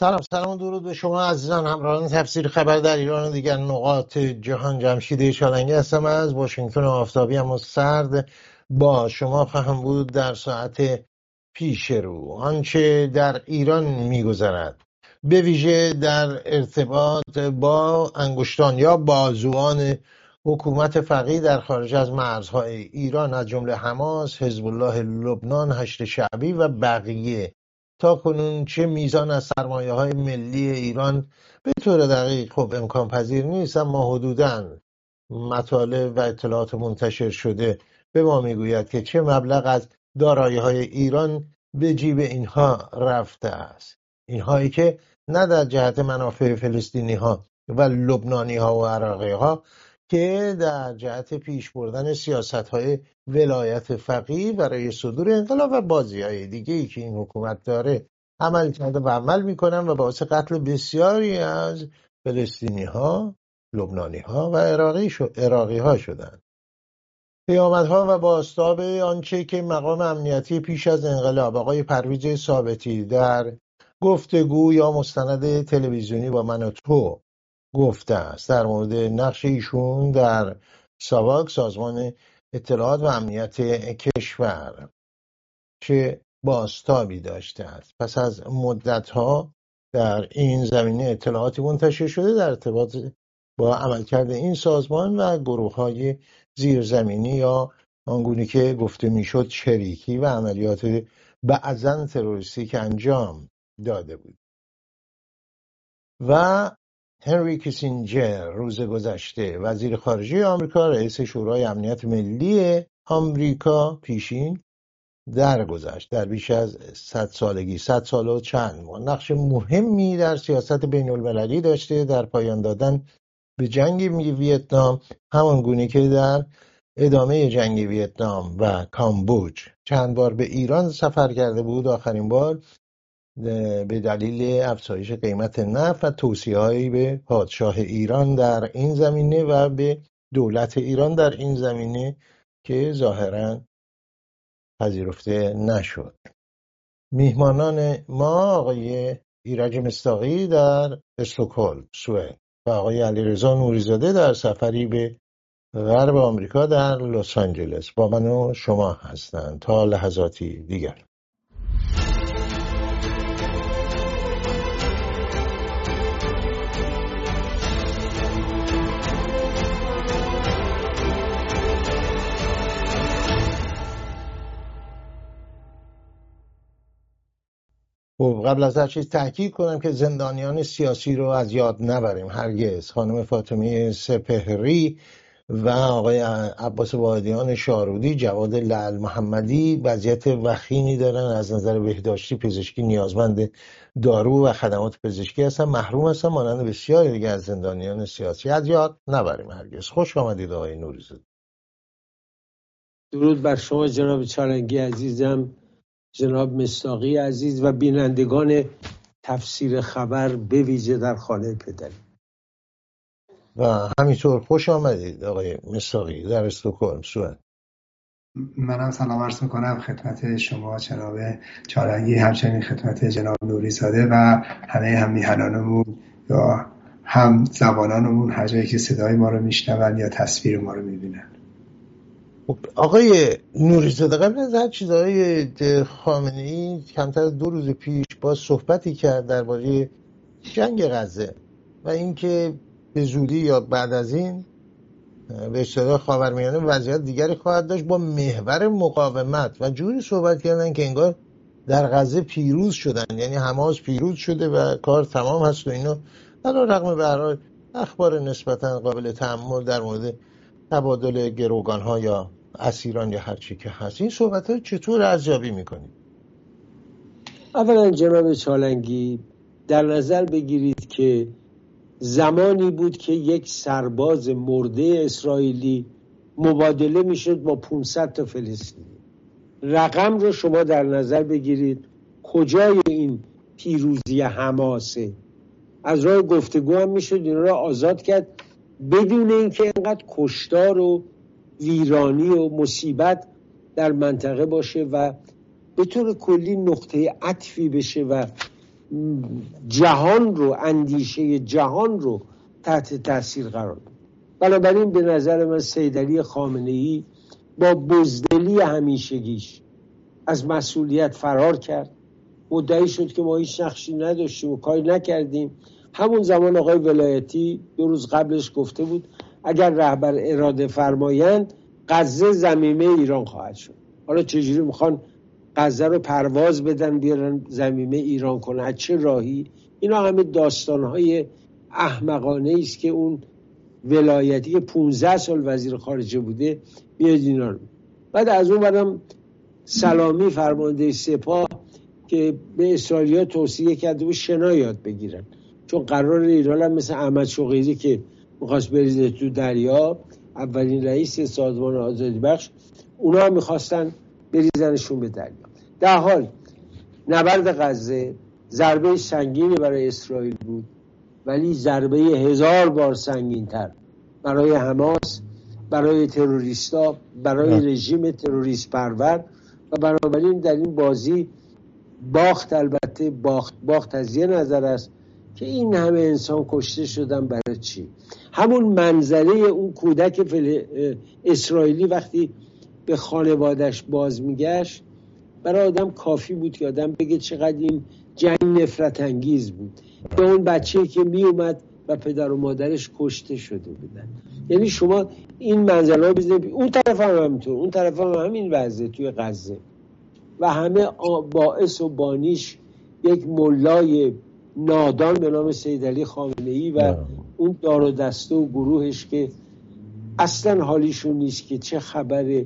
سلام سلام درود به شما عزیزان همراهان تفسیر خبر در ایران و دیگر نقاط جهان جمشید شالنگی هستم از واشنگتن آفتابی. اما سرد با شما خواهم بود در ساعت پیش رو. آنچه در ایران میگذرد. به ویژه در ارتباط با انگشتان یا بازوان حکومت فقیه در خارج از مرزهای ایران از جمله حماس، حزب الله لبنان، هشت شعبی و بقیه تا کنون چه میزان از سرمایه های ملی ایران به طور دقیق خب امکان پذیر نیست اما حدودا مطالب و اطلاعات منتشر شده به ما می‌گوید که چه مبلغ از دارایی های ایران به جیب اینها رفته است. اینهایی که نه در جهت منافع فلسطینی ها و لبنانی ها و عراقی ها که در جهت پیش بردن سیاست های ولایت فقیه برای صدور انقلاب و بازی های دیگه ای که این حکومت داره عمل کرده و عمل می‌کنن و باعث قتل بسیاری از فلسطینی ها لبنانی ها و عراقی, شو... عراقی ها شدن پیامدها و باستاب آنچه که مقام امنیتی پیش از انقلاب آقای پرویز ثابتی در گفتگو یا مستند تلویزیونی با من و تو گفته است. در مورد نقش ایشون در ساواک سازمان اطلاعات و امنیت کشور چه باستابی داشته است. پس از مدتها در این زمینه اطلاعاتی منتشر شده در ارتباط با عملکرد این سازمان و گروه های زیرزمینی یا آنگونه که گفته می‌شد چریکی و عملیات بعضا تروریستی که انجام داده بود. و هنری کیسینجر روز گذشته. وزیر خارجه آمریکا رئیس شورای امنیت ملی آمریکا پیشین درگذشت. در بیش از صد سالگی صد سال و چند ماه. نقش مهمی در سیاست بین المللی داشته. در پایان دادن به جنگ ویتنام همان گونه که در ادامه جنگ ویتنام و کامبوج. چند بار به ایران سفر کرده بود. آخرین بار به دلیل افزایش قیمت نفت و توصیههایی به پادشاه ایران در این زمینه و به دولت ایران در این زمینه که ظاهرا پذیرفته نشد. میهمانان ما آقای ایرج مستاقی در استکهلم سوئد و آقای علیرضا نوریزاده در سفری به غرب آمریکا در لس آنجلس با من و شما هستند تا لحظاتی دیگر. خب قبل از هر چیز تحکیل کنم که زندانیان سیاسی رو از یاد نبریم. هرگز. خانم فاطمه سپهری و آقای عباس واحدیان شارودی جواد لعل محمدی وضعیت وخیمی دارن. از نظر بهداشتی پزشکی نیازمند دارو و خدمات پزشکی هستن. محروم هستن. مانند بسیاری دیگه از زندانیان سیاسی از یاد نبریم. هرگز. خوش آمدید آقای نوریزاده درود بر شما جناب چارنگی عزیزم. جناب مستاقی عزیز و بینندگان تفسیر خبر به ویژه در خانه پدری و همینطور خوش آمدید آقای مستاقی در استوکلم سوئد منم سلام عرض می‌کنم خدمت شما جناب چارنگی همچنین خدمت جناب نوری زاده و همه هم میهنانمون یا هم زبانانمون هر جایی که صدای ما رو میشنون یا تصویر ما رو می‌بینن. آقای نوریزاده قبل از هر چیزهای خامنه ای کمتر دو روز پیش با صحبتی کرد درباره جنگ غزه و اینکه به زودی یا بعد از این به اصطلاح خاورمیانه وضعیت دیگری خواهد داشت با محور مقاومت. و جوری صحبت کردن که انگار در غزه پیروز شدن یعنی حماس پیروز شده و کار تمام هست و اینا. علا رقم به اخبار نسبتا قابل تحمل در مورد تبادل گروگان ها یا اسیران یا هرچی که هست. این صحبت ها چطور ارزیابی می‌کنید؟ اولا جناب چالنگی در نظر بگیرید که زمانی بود که یک سرباز مرده اسرائیلی مبادله می‌شد با 500 تا فلسطینی. رقم رو شما در نظر بگیرید. کجای این پیروزی حماسه از راه گفتگو هم می‌شد این را آزاد کرد. بدون اینکه اینقدر کشتار و ویرانی و مصیبت در منطقه باشه و به طور کلی نقطه عطفی بشه و جهان رو اندیشه جهان رو تحت تاثیر قرار داد بنابراین به نظر من سیدلی خامنه ای با بزدلی همیشگیش از مسئولیت فرار کرد. مدعی شد که ما هیچ نقشی نداشتیم و کاری نکردیم. همون زمان آقای ولایتی دو روز قبلش گفته بود اگر رهبر اراده فرمایند غزه زمینه ایران خواهد شد. حالا چجوری می‌خوان غزه رو پرواز بدن بیارن زمینه ایران کنه از چه راهی؟ اینا همه داستانهای احمقانه است که اون ولایتی که 15 سال وزیر خارجه بوده بیاد اینا رو. بعد از اون برم سلامی فرمانده سپاه که به اسرائیلیا توصیه کرده و شنا یاد بگیرن. چون قرار ایران مثل احمد شقیری که می‌خواست بریزه تو دریا. اولین رئیس سازمان آزادی بخش اونا هم می‌خواستن بریزنشون به دریا. در حال نبرد غزه ضربه سنگینی برای اسرائیل بود ولی ضربه هزار بار سنگین تر برای حماس برای تروریستا برای رژیم تروریست پرور و بنابراین در این بازی باخت البته باخت باخت از یه نظر است که این همه انسان کشته شدن برای چی؟ همون منظره اون کودک اسرائیلی وقتی به خانوادش باز میگشت برای آدم کافی بود که آدم بگه چقدر این جنگ نفرت انگیز بود. به اون بچه که می اومد و پدر و مادرش کشته شده بودن. یعنی شما این منظره ها بزنید. اون طرف هم همینطور. اون طرف هم همین وضعه توی غزه. و همه باعث و بانیش یک ملای نادان به نام سید علی خامنه ای و اون دار و دسته و گروهش که اصلا حالیشون نیست که چه خبر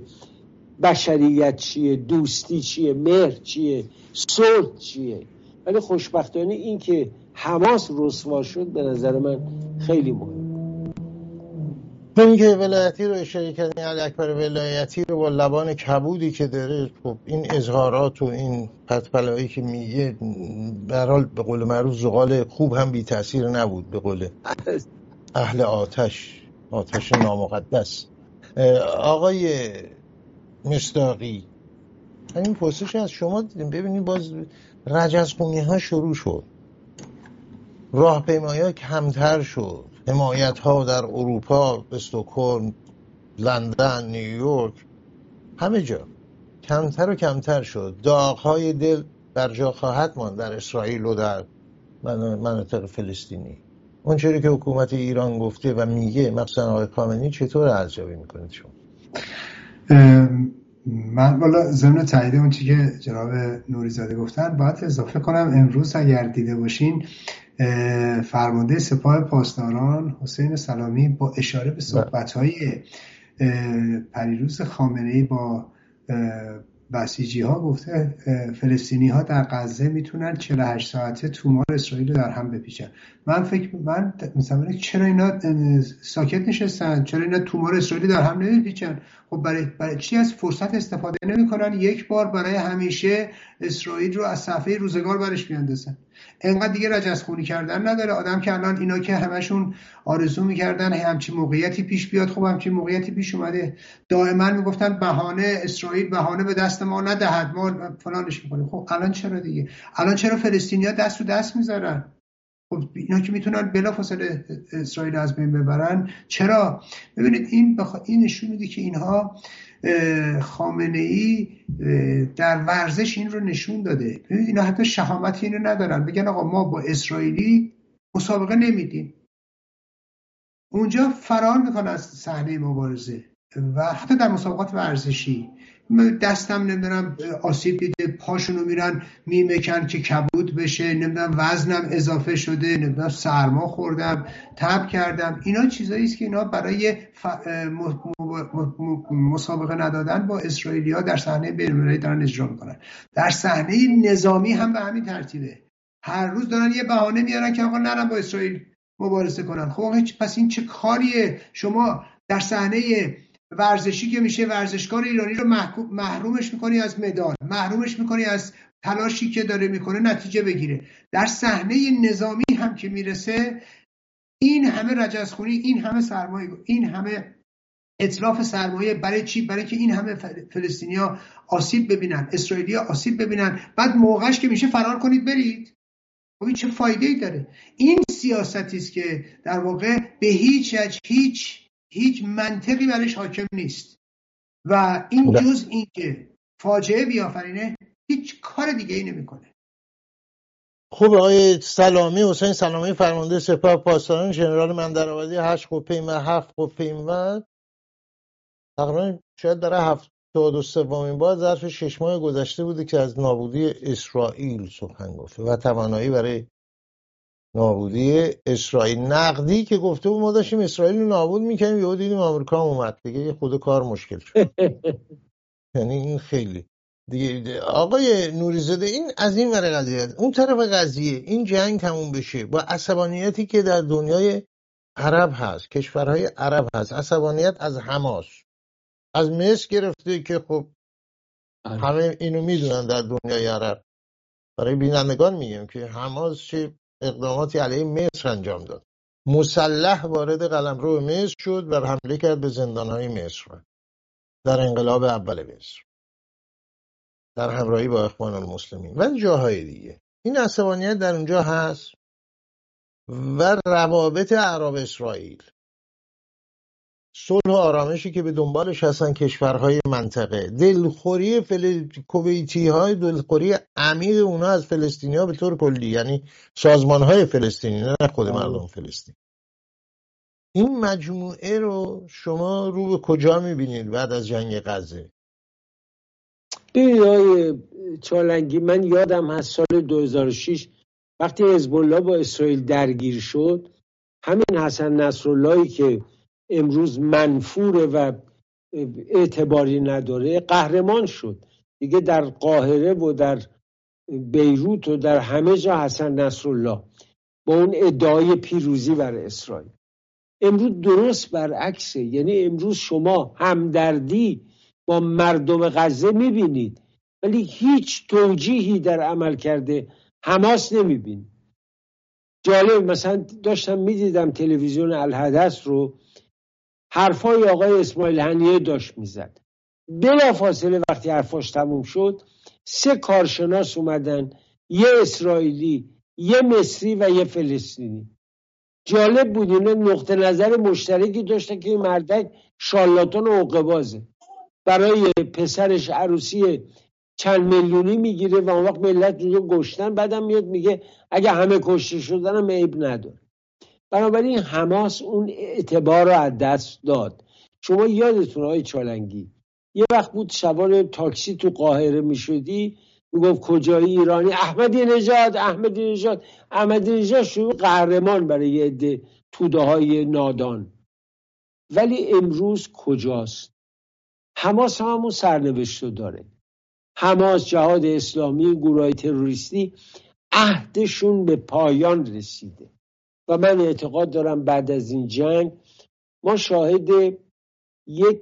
بشریت چیه دوستی چیه مهر چیه صلح چیه. ولی خوشبختانه این که حماس رسوا شد به نظر من خیلی مهم. که ولایتی رو اشاره کردن علی اکبر ولایتی رو با لبان کبودی که داره خب این اظهارات و این پتپلایی که میگه برحال به قول معروف زغال خوب هم بی تاثیر نبود به قول اهل آتش آتش نامقدس. آقای مستاقی این پرسش از شما دیدیم ببینید باز رجزخونی ها شروع شد. راهپیمایی ها کمتر شد. حمایت ها در اروپا استکهلم لندن نیویورک همه جا. کمتر و کمتر شد. داغ های دل در جا خواهد ماند در اسرائیل و در مناطق فلسطینی. اون چیزی که حکومت ایران گفته و میگه مثلا آقای کامنی چطور ارزیابی می‌کنید شما؟ من بالا ضمن تایید اون چی که جناب نوریزاده گفتن باید اضافه کنم امروز اگر دیده باشین فرمانده سپاه پاسداران حسین سلامی با اشاره به صحبت های پریروز خامنه ای با بسیجی ها گفته فلسطینی ها در غزه می‌تونن 48 ساعته تومار اسرائیل رو در هم بپیچن. من فکر من مثلا چرا اینا ساکت نشستن؟ چرا اینا تومار اسرائیلی در هم نمیپیچن؟ خب برای, برای چی از فرصت استفاده نمی‌کنن؟ یک بار برای همیشه اسرائیل رو از صفحه روزگار برش بیاندازن انقدر دیگه رجز خونی کردن نداره. آدم که الان اینا که همشون آرزو می‌کردن همچین موقعیتی پیش بیاد. خب همچین موقعیتی پیش اومده. دائما می‌گفتن بهانه اسرائیل بهانه به دست ما ندهد. ما فلانش می‌کنیم خب الان چرا دیگه؟ الان چرا فلسطینیا دست تو دست می‌ذارن؟ خب اینا که می‌تونن بلافاصله اسرائیل از بین ببرن. چرا؟ ببینید این بخ... این نشون میده که اینها خامنه ای در ورزش این رو نشون داده. ببینید اینا حتی شهامت اینو ندارن. بگن آقا ما با اسرائیلی مسابقه نمیدیم. اونجا فرار می‌کنن از صحنه مبارزه و حتی در مسابقات ورزشی دستم نمی‌دونم آسیب دیده پاشونو میرن میمکن که کبود بشه نمی‌دونم وزنم اضافه شده نمی‌دونم سرما خوردم تب کردم. اینا چیزایی است که اینا برای مسابقه ندادن با اسرائیلیا در صحنه بین‌المللی دارن اجرا می‌کنن. در صحنه نظامی هم به همین ترتیبه. هر روز دارن یه بهانه میارن که آقا نرم با اسرائیل مبارزه کنن. خب پس این چه کاریه؟ شما در صحنه ورزشی که میشه ورزشکار ایرانی رو محرومش می‌کنی از مدال محرومش می‌کنی از تلاشی که داره می‌کنه نتیجه بگیره. در صحنه نظامی هم که می‌رسه این همه رجزخونی این همه سرمایه این همه اطلاف سرمایه برای چی؟ برای که این همه فلسطینیا آسیب ببینن اسرائیلیا آسیب ببینن. بعد موقعش که میشه فرار کنید برید. خب این چه فایده ای داره؟ این سیاستی است که در واقع به هیچ هیچ هیچ منطقی برش حاکم نیست. و این جز این که فاجعه بیافرینه هیچ کار دیگه ای نمی‌کنه. خوب آقای سلامی حسین سلامی فرمانده سپاه پاسداران ژنرال من درآمدی هشت قپیم و هفت قپیم و تقریبا شاید در هفتاد و سومین بار ظرف شش ماه گذشته بوده که از نابودی اسرائیل سخن گفته و توانایی برای نابودی اسرائیل. نقدی که گفته بود ما داشتیم اسرائیل رو نابود می‌کنیم یهو دیدیم آمریکا اومد. دیگه خود کار مشکل شد. یعنی این خیلی. دیگه آقای نوریزاده این از این ور قضیه. اون طرف قضیه این جنگ تموم بشه. با عصبانیتی که در دنیای عرب هست کشورهای عرب هست عصبانیت از حماس. از مصر گرفته که خب آره. همه اینو می‌دونن در دنیای عرب. برای بینندگان میگم که حماس چه اقداماتی علیه مصر انجام داد. مسلح وارد قلمرو مصر شد و حمله کرد به زندانهای مصر در انقلاب اول مصر. در همراهی با اخوان المسلمین. و جاهای دیگه. این عصبانیت در اونجا هست و روابط عرب اسرائیل. صلح و آرامشی که به دنبالش هستن کشورهای منطقه. دلخوری فل... کویتی های دلخوری عمیق اونا از فلسطینی ها به طور کلی یعنی سازمان های فلسطینی نه خود مردم فلسطین این مجموعه رو شما رو به کجا می‌بینید بعد از جنگ غزه؟ آقای چالنگی من یادم هست سال 2006 وقتی حزب الله با اسرائیل درگیر شد همین حسن نصراللهی که امروز منفوره و اعتباری نداره قهرمان شد. دیگه در قاهره و در بیروت و در همه جا حسن نصرالله با اون ادعای پیروزی بر اسرائیل. امروز درست برعکسه یعنی امروز شما همدردی با مردم غزه می‌بینید ولی هیچ توجیهی در عمل کرده حماس نمی‌بینید. جالب مثلا داشتم می‌دیدم تلویزیون الحدث رو حرفای آقای اسماعیل هنیه داشت می‌زد. بلا فاصله وقتی حرفاش تموم شد سه کارشناس اومدن یه اسرائیلی یه مصری و یه فلسطینی. جالب بود اینا نقطه نظر مشترکی داشتن که این مردک شالاتان و عقبازه. برای پسرش عروسی چند میلیونی می‌گیره و اون وقت ملت اونجا گشتن بعدم میاد میگه اگه همه کشته شدن هم عیب نداره. بنابراین حماس اون اعتبار رو از دست داد. شما یادتون های چالنگی یه وقت بود سوار تاکسی تو قاهره می‌شدی می‌گفت کجایی ایرانی؟ احمدی نژاد احمدی نژاد. احمدی نژاد شروع قهرمان برای یه عده توده های نادان. ولی امروز کجاست؟ حماس همون سرنوشت داره. حماس جهاد اسلامی گروه تروریستی عهدشون به پایان رسیده. و من اعتقاد دارم بعد از این جنگ ما شاهد یک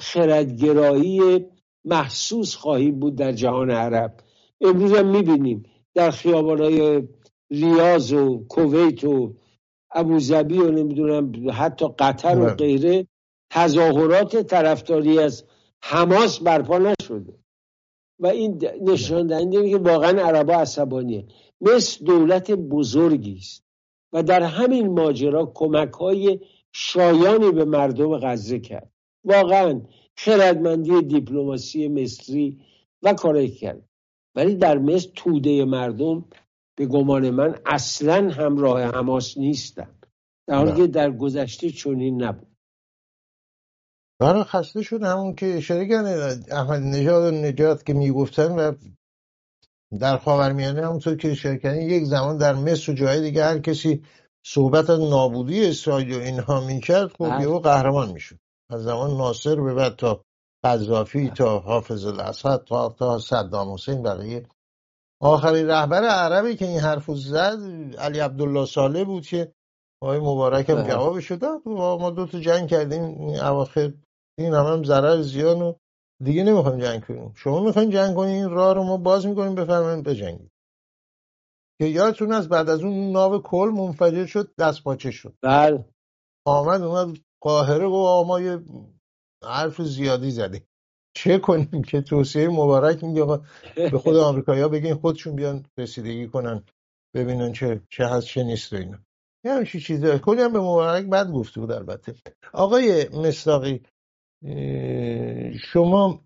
خردگرایی محسوس خواهیم بود در جهان عرب. امروز هم می‌بینیم در خیابانهای ریاض و کویت و ابوظبی و نمی‌دونم حتی قطر و بله. غیره تظاهرات طرفداری از حماس برپا نشده. و این نشان دهنده که واقعا عربا عصبانیه. مثل دولت بزرگی است. و در همین ماجرا کمک های شایانی به مردم غزه کرد. واقعا خردمندی دیپلماسی مصری و کاری کرد. ولی در مصر توده مردم به گمان من اصلا همراه حماس نیستن. در حالی که در گذشته چنین نبود. برای خسته شد همون که اشاره کرده احمد نژاد و نجات که می‌گفتن و در خاورمیانه همونطور که اشاره کردن یک زمان در مصر و جای دیگه هر کسی صحبت از نابودی اسرائیل و اینها می‌کرد خب بله. یهو قهرمان می‌شد از زمان ناصر به بعد تا قذافی تا حافظ الاسد تا تا صدام حسین بقیه آخرین رهبر عربی که این حرفو زد علی عبدالله صالح بود که آقای مبارک هم بله. جوابش داد ما دو تا جنگ کردیم این اواخر این هم, هم ضرر زیان و دیگه نمی‌خوایم جنگ کنیم. شما می‌خواین جنگ کنیم راه رو ما باز می‌کنیم بفرمایید بجنگید. که یادتون از بعد از اون ناو کل منفجر شد دست پاچه شد. بله. آمد اومد قاهره و ما یه حرف زیادی زدیم چه کنیم که توصیه مبارک میگه به خود آمریکایی‌ها بگین خودشون بیان رسیدگی کنن ببینن چه چه هست چه نیست و اینا. یه همچین چیزا کلی هم به مبارک بد گفته بود البته. آقای مصداقی شما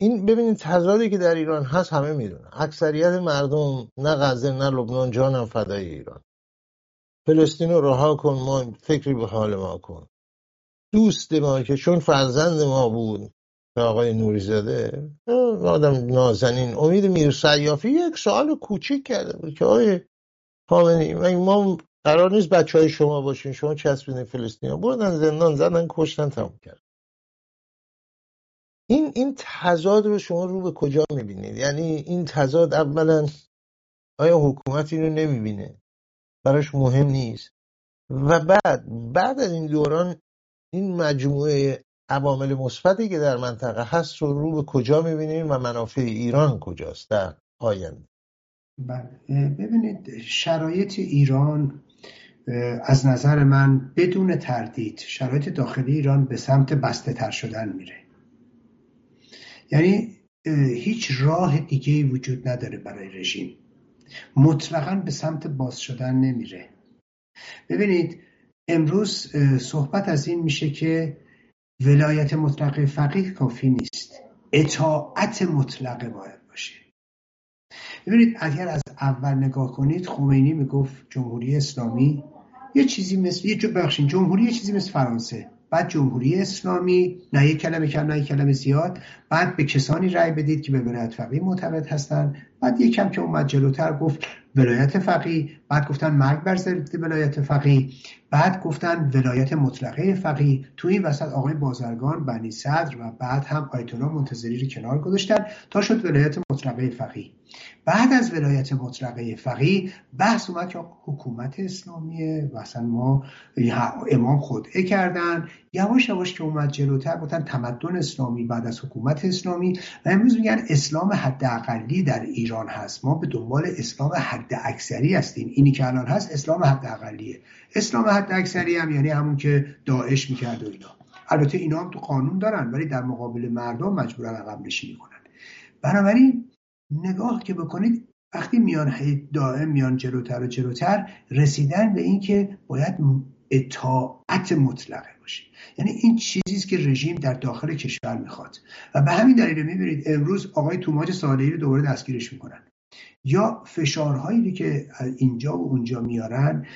این ببینید تضادی که در ایران هست همه می‌دونن. اکثریت مردم نه غزه نه لبنان جانم فدای ایران. فلسطین رو رها کن ما فکری به حال ما کن. دوست ما که چون فرزند ما بود آقای نوری زده آدم نازنین. امید میر سیافی یک سوال کوچیک کرده بود که آقای خامنه‌ای ما قرار نیست بچه های شما باشین؟ شما چسبین فلسطین ها بردن زندان زدن کشتن تموم کرد. این این تضاد رو شما رو به کجا می‌بینید؟ یعنی این تضاد اولا آیا حکومت اینو نمی‌بینه؟ براش مهم نیست. و بعد بعد از این دوران این مجموعه عوامل مثبتی که در منطقه هست رو رو به کجا می‌بینید و منافع ایران کجاست در آینده؟ بله. ببینید شرایط ایران از نظر من بدون تردید شرایط داخلی ایران به سمت بسته تر شدن میره. یعنی هیچ راه دیگه وجود نداره برای رژیم. مطلقا به سمت باز شدن نمیره. ببینید امروز صحبت از این میشه که ولایت مطلقه فقیه کافی نیست. اطاعت مطلقه باید باشه. ببینید اگر از اول نگاه کنید خمینی می‌گفت جمهوری اسلامی یه چیزی مثل یه بخشین جمهوری یه چیزی مثل فرانسه بعد جمهوری اسلامی نه یک کلمه کم نه یک کلمه زیاد. بعد به کسانی رأی بدید که به ولایت فقیه معتقد هستند بعد یک کم که اومد جلوتر گفت ولایت فقیه بعد گفتن مرگ بر ضد ولایت فقیه بعد گفتن ولایت مطلقه فقیه. تو این وسط آقای بازرگان بنی صدر و بعد هم آیت الله منتظری رو کنار گذاشتن تا شد ولایت مطلقه فقیه. بعد از ولایت مطلقه فقیه بحث اومد که حکومت اسلامیه و اصلا ما امام خودعه کردن. یواش یواش که اومد جلوتر گفتن تمدن اسلامی بعد از حکومت اسلامی و امروز میگن اسلام حداقلی در ایران هست. ما به دنبال اسلام حد اکثری هستیم. اینی که الان هست اسلام حداقلیه. اسلام حد اکثری هم یعنی همون که داعش می‌کرد و اینا. البته اینا هم تو قانون دارن ولی در مقابل مردم مجبورن عقب نشینی کنن. بنابراین نگاه که بکنید وقتی میان دائم میان جلوتر و جلوتر رسیدن به اینکه باید اطاعت مطلقه. باشه یعنی این چیزی که رژیم در داخل کشور می‌خواد. و به همین دلیل می‌بینید امروز آقای توماج صالحی رو دوباره دستگیرش می‌کنن. یا فشارهایی که اینجا و اونجا میارن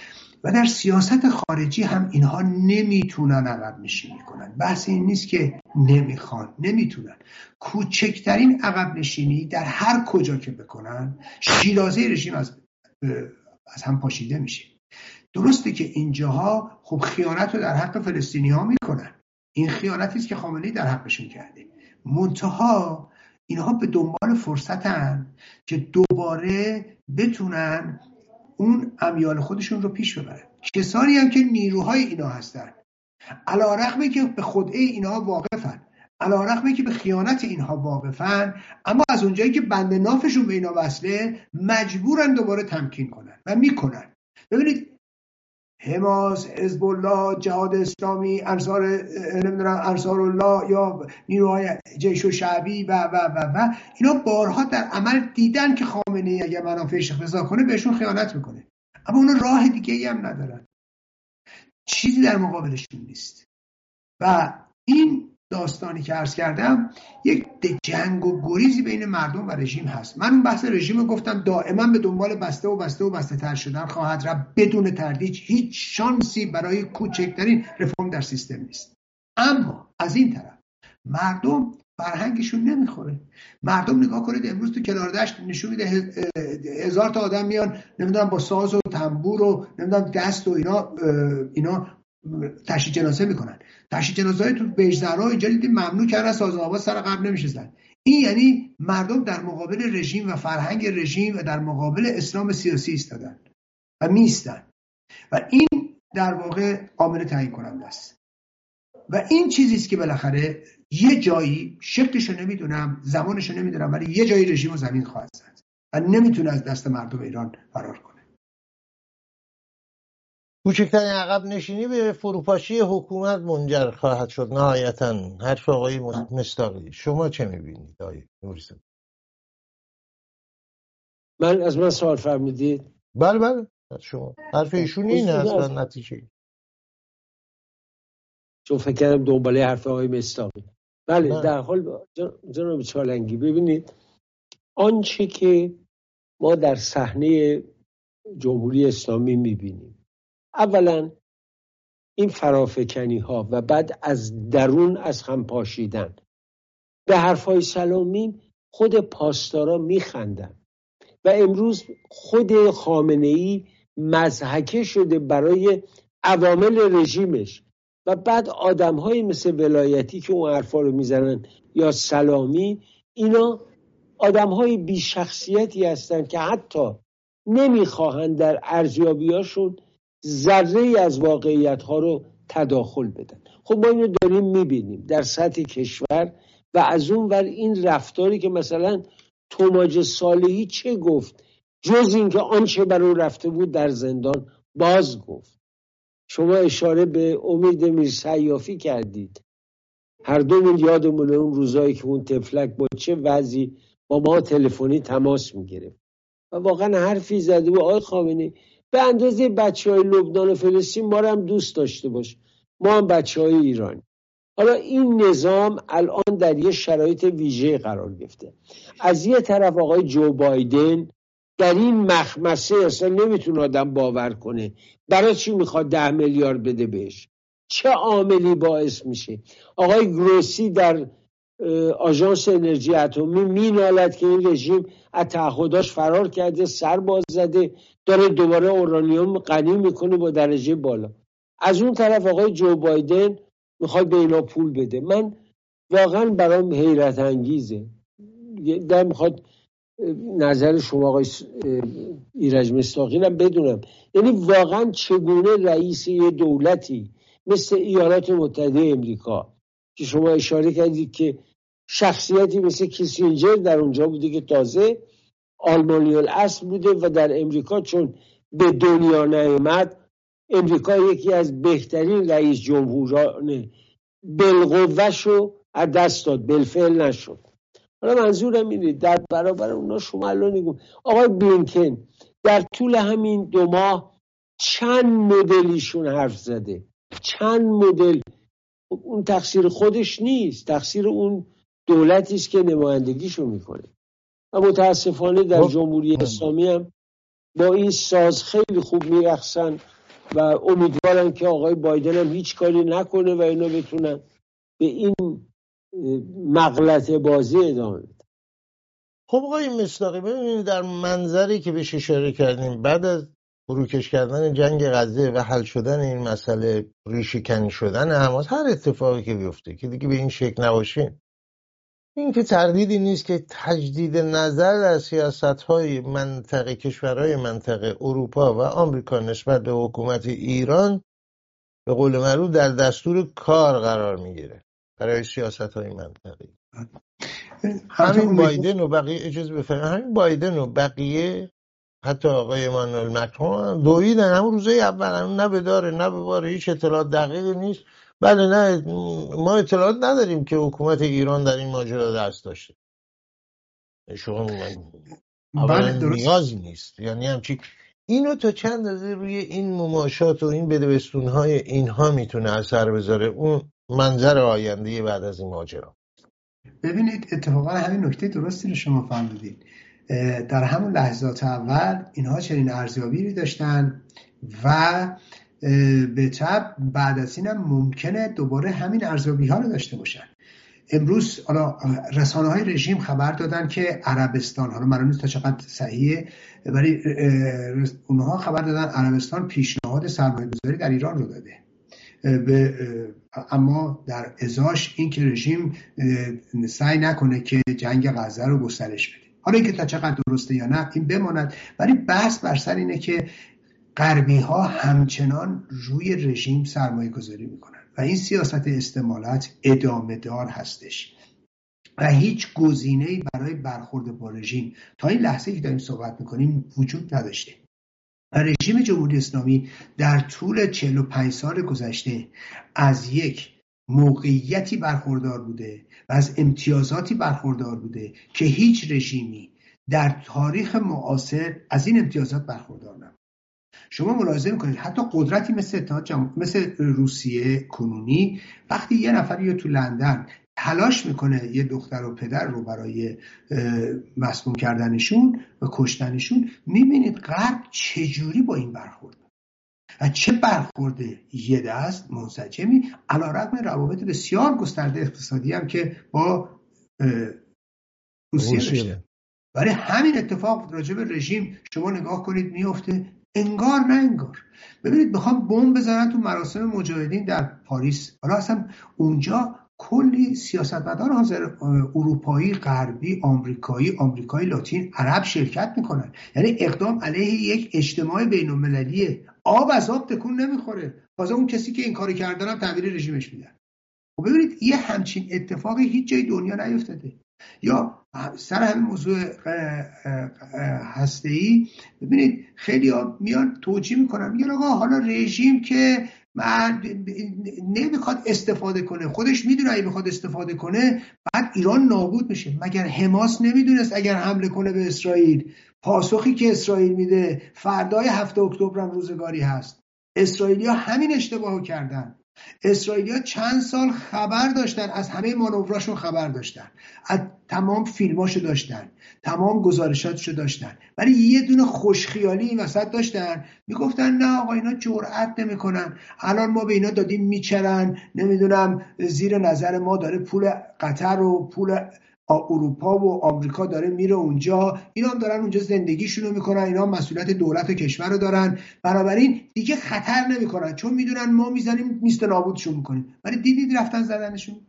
و در سیاست خارجی هم اینها نمی‌تونن عقب نشینی کنن بحث این نیست که نمی‌خوان نمی‌تونن. کوچکترین عقب نشینی در هر کجا که بکنن شیرازه رژیم از از هم پاشیده میشه. درسته که اینجاها خب خیانت رو در حق فلسطینی ها می‌کنن. این خیانتی است که خامنه‌ای در حقشون کرده. منتها اینها به دنبال فرصتن که دوباره بتونن اون امیال خودشون رو پیش ببرن. کسانی هم که نیروهای اینا هستن. علا رقمی که به خودعه اینها واقفن. علا رقمی که به خیانت اینها واقفن. اما از اونجایی که بند نافشون به اینا وصله مجبورن دوباره تمکین کنن و می‌کنن. ببینید حماس حزب الله جهاد اسلامی انصار نمی‌دونم انصار الله یا نیروهای جیش و شعبی و و و و اینا بارها در عمل دیدن که خامنه ای اگر منافعش اقتضا کنه بهشون خیانت می‌کنه. اما اون راه دیگه ای هم ندارن. چیزی در مقابلشون نیست. و این داستانی که عرض کردم یک جنگ و گریزی بین مردم و رژیم هست. من اون بحث رژیم گفتم دائما به دنبال بسته و بسته و بسته تر شدن خواهد رفت. بدون تردید هیچ شانسی برای کوچکترین رفرم در سیستم نیست. اما از این طرف مردم فرهنگشون نمی‌خوره. مردم نگاه کنید امروز تو کنار دشت نشون میده هزار تا آدم میان نمی‌دونم با ساز و تنبور و نمی‌دونم دست و اینا اینا تشییع جنازه می‌کنن. تشییع جنازه های تو بیجزرها اینجا دیدیم ممنوع کردن ساز آواز سر قبل نمیشستن این یعنی مردم در مقابل رژیم و فرهنگ رژیم و در مقابل اسلام سیاسی ایستادن و میستن و این در واقع عامل تعیین کننده است. و این چیزی است که بالاخره یه جایی شکلشو نمی‌دونم زمانشو نمی‌دونم ولی یه جایی رژیم و زمین خواهد زد و نمی‌تونه از دست مردم ایران فرار کنه. کوچکترین عقب نشینی به فروپاشی حکومت منجر خواهد شد نهایتا. حرف آقای مستاقی شما چه می‌بینید آقای من از من سوال فرمودید بله بله. شما. حرف ایشون اینه اصلا نتیجه. چون فکر کردم دنباله حرف آقای مستاقی. بله نه. در حال جناب چالنگی ببینید آنچه که ما در صحنه جمهوری اسلامی می‌بینیم اولا این فرافکنی ها و بعد از درون از هم پاشیدن به حرفای سلامی خود پاسدارا میخندن و امروز خود خامنه ای مزحکه شده برای عوامل رژیمش و بعد آدم مثل ولایتی که اون حرفا رو می‌زنن یا سلامی اینا آدم های بی شخصیتی هستند که حتی نمی‌خواهند در ارزیابیاشون ذره از واقعیت ها رو تداخل بدن. خب ما اینو داریم می‌بینیم در سطح کشور و از اون ور این رفتاری که مثلا توماج صالحی چه گفت؟ جز اینکه آنچه بر او رفته بود در زندان باز گفت. شما اشاره به امید میرسیافی کردید. هر دومون یادمونه اون روزایی که اون تفلک با چه وضعی با ما تلفنی تماس می‌گرفت. و واقعا حرفی زده و آقای خامنه به اندازه بچه های لبنان و فلسطین ما هم دوست داشته باش. ما هم بچه های ایرانی. حالا این نظام الان در یه شرایط ویژه قرار گرفته. از یه طرف آقای جو بایدن در این مخمسه اصلا نمی‌تونه آدم باور کنه. برای چی می‌خواد ده میلیارد بده بهش؟ چه عاملی باعث میشه؟ آقای گروسی در آژانس انرژی اتمی مینالد که این رژیم از تعهداش فرار کرده سر باز زده داره دوباره اورانیوم غنی می‌کنه با درجه بالا. از اون طرف آقای جو بایدن می‌خواد به اینا پول بده. من واقعا برام حیرت انگیزه. در می‌خواد نظر شما آقای ایرج مستاقی بدونم. یعنی واقعا چگونه رئیس یه دولتی مثل ایالات متحده امریکا که شما اشاره کردید که شخصیتی مثل کیسینجر در اونجا بوده که تازه آلمانی الاصل بوده و در امریکا چون به دنیا نیامد امریکا یکی از بهترین رئیس جمهوران بلقوهش رو از دست داد بلفعل نشد. حالا منظورم اینه در برابر اونا شما الان نگم آقای بلینکن در طول همین دو ماه چند مدلیشون حرف زده؟ چند مدل اون تقصیر خودش نیست تقصیر اون دولتی است که نمایندگیشو می‌کنه و متاسفانه در خب. جمهوری اسلامی هم با این ساز خیلی خوب میرخصن و امیدوارن که آقای بایدن هم هیچ کاری نکنه و اینا بتونن به این مغلط بازی ادامه بده خب آقای مصداقی ببینید در منظری که بهش اشاره کردیم بعد از فروکش کردن جنگ غزه و حل شدن این مسئله ریشهکنی شدن حماس هر اتفاقی که بیفته که دیگه به این شکل نباشیم این که تردیدی نیست که تجدید نظر در سیاست های منطقه کشورهای منطقه اروپا و آمریکا نسبت به حکومت ایران به قول معروف در دستور کار قرار می‌گیره برای سیاست های منطقه. همین بایدن و بقیه اجازه بفرمایید همین بایدن و بقیه حتی آقای مانوئل مکرون دویدن همون روزه اول نه به داره نه به باره هیچ اطلاعات دقیقی نیست. بله نه ما اطلاعات نداریم که حکومت ایران در این ماجرا دست داشته. شما بله نیازی نیست. یعنی همچی اینو تا چند از روی این مماشات و این بدوستون های اینها می‌تونه اثر بذاره اون منظر آینده بعد از این ماجرا. ببینید اتفاقا همین نکته درستی رو شما فهمیدید. در همون لحظات اول اینها چنین ارزیابی داشتن و به تب بعد از اینم ممکنه دوباره همین ارزیابی ها رو داشته باشن. امروز حالا رسانه های رژیم خبر دادن که عربستان حالا من تا چقدر صحیحه ولی اونها خبر دادن عربستان پیشنهاد سرمایه گذاری در ایران رو داده. به اما در ازاش این که رژیم سعی نکنه که جنگ غزه رو گسترش بده. حالا اینکه تا چقدر درسته یا نه این بماند. ولی بحث بر سر اینه که غربی ها همچنان روی رژیم سرمایه گذاری می‌کنن و این سیاست استعمالات ادامه دار هستش و هیچ گزینه برای برخورد با رژیم تا این لحظه که داریم صحبت می‌کنیم وجود نداشته. و رژیم جمهوری اسلامی در طول 45 سال گذشته از یک موقعیتی برخوردار بوده و از امتیازاتی برخوردار بوده که هیچ رژیمی در تاریخ معاصر از این امتیازات برخوردار نبود. شما ملاحظه می‌کنید حتی قدرتی مثل مثل روسیه کنونی وقتی یه نفری یا تو لندن تلاش می‌کنه یه دختر و پدر رو برای مسموم کردنشون و کشتنشون می‌بینید غرب چجوری با این برخورد؟ و چه برخورد یه دست منسجمی علا رقم روابط بسیار گسترده اقتصادی هم که با روسیه داشته. برای همین اتفاق راجع به رژیم شما نگاه کنید میفته انگار نه انگار. ببینید بخوام بمب بزنن تو مراسم مجاهدین در پاریس. حالا اصلا اونجا کلی سیاستمدار حاضر اروپایی غربی آمریکایی آمریکایی لاتین عرب شرکت می‌کنن. یعنی اقدام علیه یک اجتماع بین المللیه آب از آب تکون نمی‌خوره. تازه اون کسی که این کاری کردن هم تغییر رژیمش میدن خب ببینید یه همچین اتفاقی هیچ جای دنیا نیفتاده. یا سر همین موضوع هسته ای ببینید خیلی ها میان توجیه می‌کنن. میگن آقا حالا رژیم که من نمی‌خواد استفاده کنه. خودش می‌دونه اگه می‌خواد استفاده کنه بعد ایران نابود میشه. مگر حماس نمی‌دونست اگر حمله کنه به اسرائیل؟ پاسخی که اسرائیل میده فردای هفته اکتبر هم روزگاری هست. اسرائیلیا همین اشتباهو کردن. اسرائیلیا چند سال خبر داشتن از همه مانوراشون خبر داشتن. از تمام فیلماشو داشتن تمام گزارشاتشو داشتن. ولی یه دونه خوشخیالی این وسط داشتن. می‌گفتن نه آقا اینا جرأت نمی‌کنن. الان ما به اینا دادیم میچرن. نمی‌دونم زیر نظر ما داره پول قطر و پول اروپا و آمریکا داره میره اونجا. اینا هم دارن اونجا زندگیشون رو می‌کنن. اینا مسئولیت دولت و کشور رو دارن. بنابراین دیگه خطر نمی‌کنن. چون می‌دونن ما می‌زنیم نیست نابودشون می‌کنیم. ولی دیدید رفتن زدنشون؟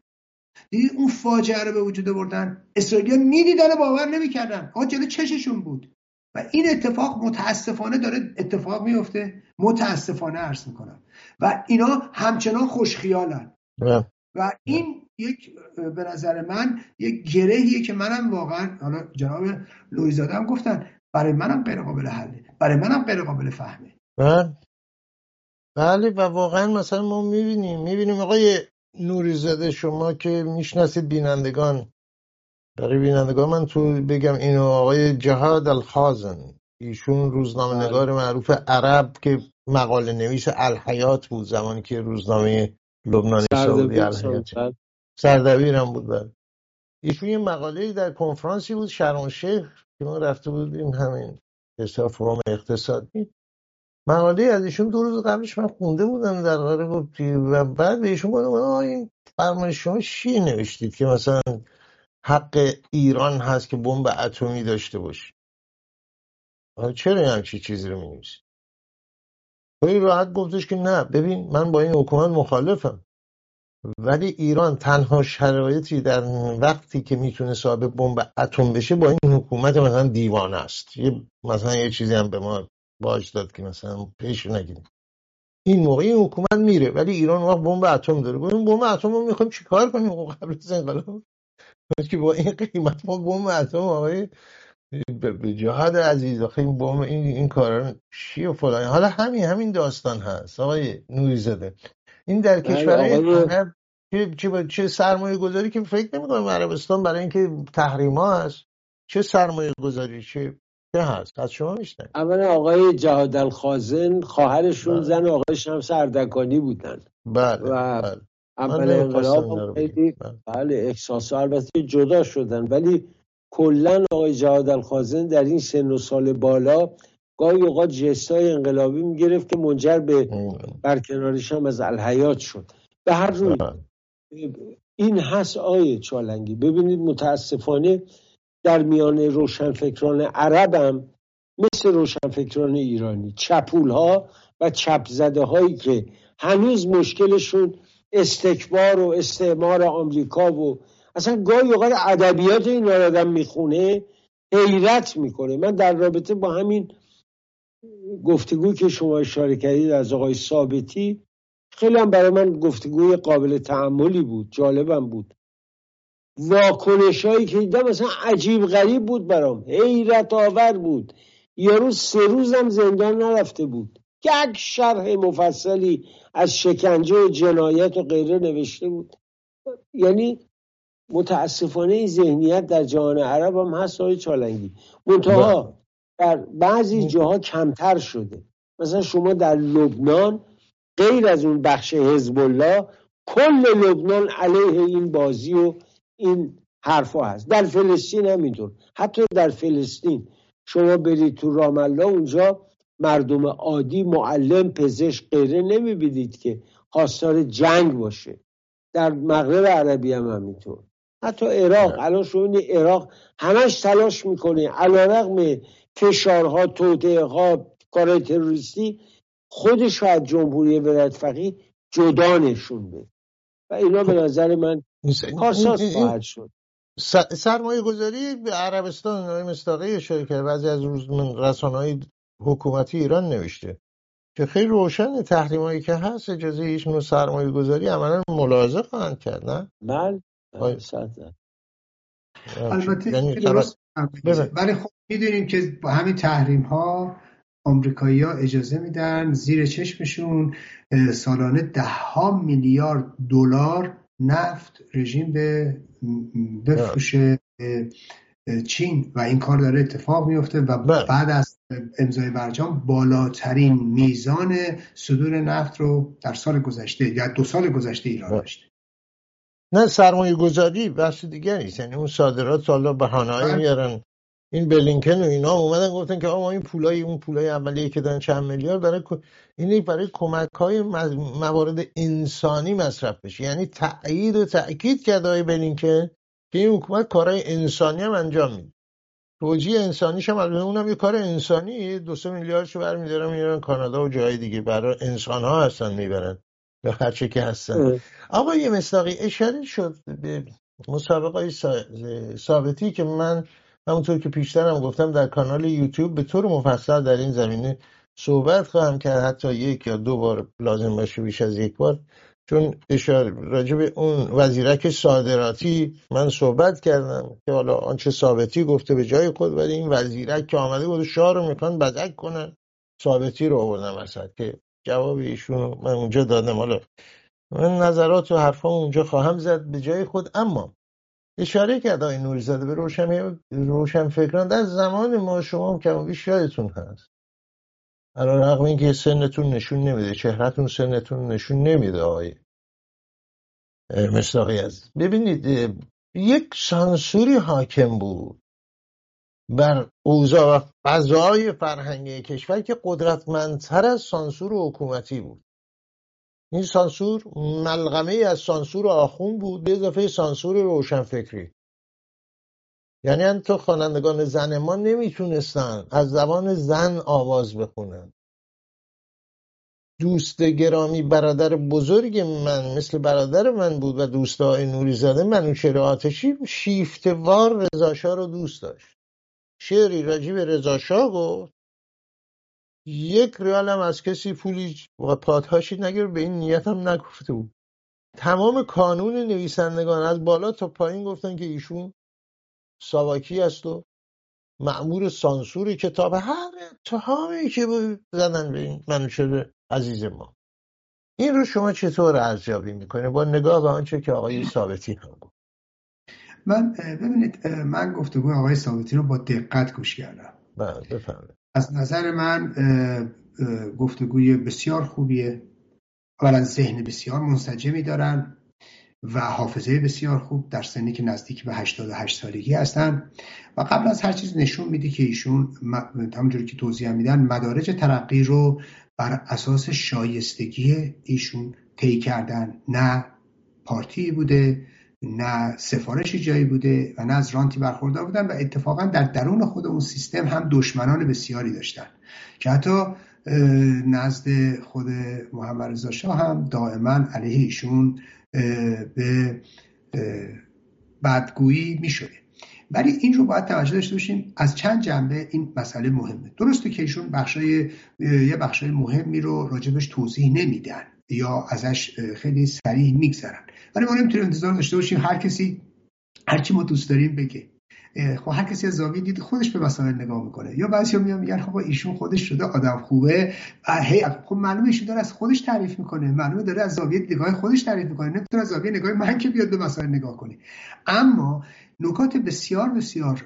دیدید اون فاجعه رو به وجود بردن اسرائیلیا می‌دیدن باور نمی‌کردن. آقا جلو چششون بود. و این اتفاق متاسفانه داره اتفاق میفته متاسفانه عرض می‌کنم. و اینا همچنان خوشخیالن. و این یک به نظر من یک گرهیه که منم واقعا حالا جناب لویزاده هم گفتن برای منم غیر قابل حله برای منم غیر قابل فهمه. بله. بله و واقعا مثلا ما می‌بینیم می‌بینیم آقای نوریزاده شما که می‌شناسید بینندگان. برای بینندگان من تو بگم اینو آقای جهاد الخازن ایشون روزنامه بله. نگار معروف عرب که مقاله نویس الحیات بود زمانی که روزنامه لبنانی سعودی الحیات سردبیرم بود بله ایشون یه مقاله در کنفرانسی بود شیخ که ما رفته بودیم همین حساب فروم اقتصادی. مقاله از ایشون دو روز قبلش من خونده بودم در گفتی و بعد به ایشون گفتم این فرمایش شما چی نوشتید که مثلا حق ایران هست که بمب اتمی داشته باشه چرا همچی چیزی رو می خیلی راحت گفتش که نه ببین من با این حکومت مخالفم. ولی ایران تنها شرایطی در وقتی که می‌تونه صاحب بمب اتم بشه با این حکومت مثلا دیوانه است. یه مثلا یه چیزی هم به ما باج داد که مثلا پیش نگیریم این موقع این حکومت میره ولی ایران وقت بمب اتم داره. گفتیم بمب اتم رو می‌خوایم چیکار کنیم؟ قبل از انقلاب که با این قیمت ما بمب اتم آقای به جهاد عزیز آخه این بمب این این کارا چیه فلان؟ حالا همین همین داستان هست. آقای نوری زده این در کشورهای عرب چه چه سرمایه گذاری که فکر نمی‌کنم عربستان برای اینکه تحریما هست چه سرمایه گذاری چه چه هست از شما میشتن اول آقای جهاد الخازن خواهرشون بله. زن آقای شمس اردکانی بودن بله و بله. اول انقلاب خیلی بله. بله احساس البته جدا شدن ولی کلا آقای جهاد الخازن در این سن و سال بالا گاهی اوقات جستای انقلابی می‌گرفت که منجر به برکنارش هم از الحیات شد. به هر روی این هست آیه چالنگی. ببینید متاسفانه در میان روشنفکران عربم مثل روشنفکران ایرانی چپول ها و چپ زده هایی که هنوز مشکلشون استکبار و استعمار آمریکا و اصلا گاهی اوقات ادبیات این آدم می‌خونه حیرت می‌کنه. من در رابطه با همین گفتگو که شما اشاره کردید از آقای ثابتی خیلی هم برای من گفتگوی قابل تعملی بود جالبم بود. واکنش هایی که دیدم مثلا عجیب غریب بود برام حیرت آور بود. یارو سه روزم زندان نرفته بود یک شرح مفصلی از شکنجه و جنایت و غیره نوشته بود. یعنی متاسفانه این ذهنیت در جهان عرب هم هست های چالنگی. منتها بله. در بعضی جاها کمتر شده. مثلا شما در لبنان غیر از اون بخش حزب الله کل لبنان علیه این بازی و این حرفا هست. در فلسطین همینطور حتی در فلسطین. شما برید تو رام الله اونجا مردم عادی معلم پزشک غیره نمی‌بینید که خواستار جنگ باشه. در مغرب عربی هم همینطور. حتی عراق. الان شما عراق همش تلاش می‌کنه. علا رقم فشارها توطعه ها کار تروریستی خودش از جمهوری ولایت فقیه جدا نشون بده. و اینا به نظر من کارساز خواهد شد. سرمایه گذاری به عربستان مستاقی اشاره کرد بعضی از روز رسانه های حکومتی ایران نوشته که خیلی روشن تحریم هایی که هست اجازه هیچ نوع سرمایه گذاری عملا ملاحظه خواهند کرد نه؟ بله, بله، البته یعنی ولی خب می‌دونیم که با همین تحریم ها آمریکایی ها اجازه میدن زیر چشمشون سالانه ده ها میلیارد دلار نفت رژیم به بفروشه چین و این کار داره اتفاق میفته و بله. بعد از امضای برجام بالاترین میزان صدور نفت رو در سال گذشته یا دو سال گذشته ایران بله. داشته نه سرمایه گذاری بحث دیگری یعنی اون صادرات سالا بهانه‌ای بله. میارن. این بلینکن و اینا اومدن گفتن که آقا این پولای اون پولای اولیه که دارن چند میلیارد برای این برای کمک های موارد انسانی مصرف بشه. یعنی تأیید و تأکید کرده های بلینکن که این حکومت کارهای انسانی هم انجام میده. توجیه انسانیش هم البته اونم یه کار انسانی. دو سه میلیاردشو برمیدارن میارن کانادا و جای دیگه. برای انسان ها هستن می‌برن. یا هرچه که هستن. آقا یه مصداقی اشاره شد به مسابقه ثابتی که من همونطور که پیشترم گفتم در کانال یوتیوب به طور مفصل در این زمینه صحبت خواهم کرد حتی یک یا دو بار لازم باشه بیش از یک بار. چون اشاره راجع به اون وزیرک صادراتی من صحبت کردم که حالا آنچه ثابتی گفته به جای خود ولی این وزیرک که آمده بود شاه رو می‌خوان بدک کنن ثابتی رو آوردم وسط که جواب ایشون من اونجا دادم. حالا من نظرات و حرفام اونجا خواهم زد به جای خود اما اشاره کرد آقای نوریزاده به روشن روشن فکران در زمان ما شما هم کم بیش یادتون هست. علا رقم اینکه سنتون نشون نمیده چهرهتون سنتون نشون نمیده آقای مصداقی از ببینید یک سانسوری حاکم بود. بر اوضاع و فضای فرهنگی کشور که قدرتمندتر از سانسور حکومتی بود. این سانسور ملغمه از سانسور آخون بود به اضافه سانسور روشنفکری. یعنی حتی خوانندگان زن ما نمی‌تونستن از زبان زن آواز بخونن. دوست گرامی برادر بزرگ من مثل برادر من بود و دوست های نوری زده منوچهر آتشی شیفتوار رضاشاه رو دوست داشت. شعری راجی به رضاشاه گفت یک ریال هم از کسی پولی و پادهاشی نگیر به این نیت هم نگفته بود. تمام کانون نویسندگان از بالا تا پایین گفتن که ایشون ساواکی است و معمور سانسور کتاب. هر اتهامی که زدن به این منوچهر عزیز ما. این رو شما چطور ارزیابی می‌کنه با نگاه به آنچه که آقای ثابتی هم گفت. من ببینید من گفتگو آقای ثابتی رو با دقت گوش کردم. بله بفهمید از نظر من گفتگوی بسیار خوبیه. اولا ذهن بسیار منسجمی دارن و حافظه بسیار خوب در سنی که نزدیک به 88 سالگی هستن. و قبل از هر چیز نشون میده که ایشون همونجوری که توضیح میدن مدارج ترقی رو بر اساس شایستگی ایشون طی کردن. نه پارتی بوده نه سفارشی جایی بوده و نه از رانتی برخوردار بودن و اتفاقا در درون خود اون سیستم هم دشمنان بسیاری داشتن که حتی نزد خود محمد رضا شاه هم دائما علیه ایشون به بدگویی می شده ولی این رو باید توجه داشته باشیم از چند جنبه این مسئله مهمه. درسته که ایشون بخشای یه بخشای مهمی رو راجبش توضیح نمیدن یا ازش خیلی سریع میگذرن. ولی ما نمی‌تونیم انتظار داشته باشیم هر کسی هرچی ما دوست داریم بگه. خب هر کسی از زاویه دید خودش به مسائل نگاه می‌کنه. یا بعضی میان میگن خب ایشون خودش شده آدم خوبه هی خب معلومه ایشون داره از خودش تعریف می‌کنه معلومه داره از زاویه نگاه خودش تعریف می‌کنه نمی‌تونه از زاویه نگاه من که بیاد به مسائل نگاه کنه. اما نکات بسیار بسیار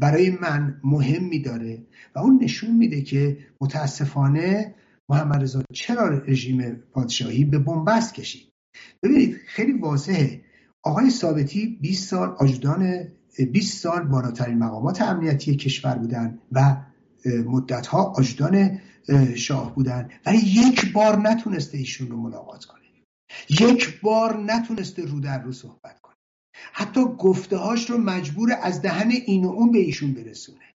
برای من مهمی داره و اون نشون میده که متاسفانه محمد رضا چرا رژیم پادشاهی به بنبست کشید. ببینید خیلی واضحه. آقای ثابتی 20 سال آجودان 20 سال بالاترین مقامات امنیتی کشور بودن و مدتها آجودان شاه بودن. ولی یک بار نتونسته ایشون رو ملاقات کنه. یک بار نتونسته رو در رو صحبت کنه. حتی گفته هاش رو مجبور از دهن این و اون به ایشون برسونه.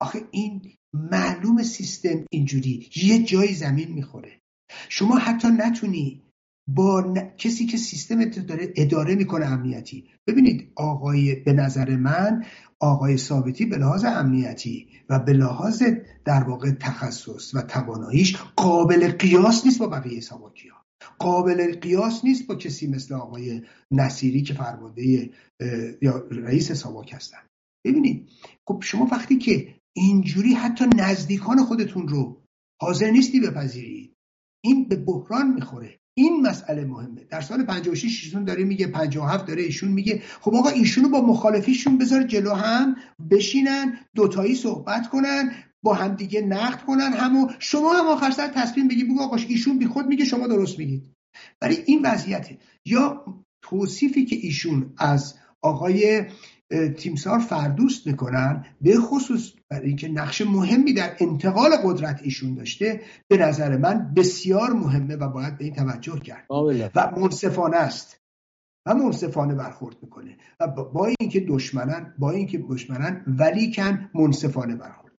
آخه این معلوم سیستم اینجوری. یه جای زمین می‌خوره. شما حتی نتونی با کسی که سیستم داره اداره می‌کنه امنیتی. ببینید آقای به نظر من آقای ثابتی به لحاظ امنیتی و به لحاظ در واقع تخصص و تواناییش قابل قیاس نیست با بقیه سواکی ها قابل قیاس نیست با کسی مثل آقای نصیری که فرمانده یا رئیس ساواک هستن. ببینید خب شما وقتی که اینجوری حتی نزدیکان خودتون رو حاضر نیستی بپذیرید این به بحران می‌خوره. این مسئله مهمه. در سال 56 ایشون داره میگه 57 داره ایشون میگه خب آقا ایشونو با مخالفیشون بذار جلو هم بشینن دوتایی صحبت کنن با همدیگه نقد کنن همو. شما هم آخر سر تصمیم بگی بگو آقا ایشون بی خود میگه شما درست میگید. ولی این وضعیته. یا توصیفی که ایشون از آقای تیمسار فردوست می‌کنن به خصوص برای اینکه نقش مهمی در انتقال قدرت ایشون داشته به نظر من بسیار مهمه و باید به این توجه کرد. و منصفانه است. و منصفانه برخورد می‌کنه. و با اینکه دشمنن با اینکه دشمنن ولی کن منصفانه برخورد.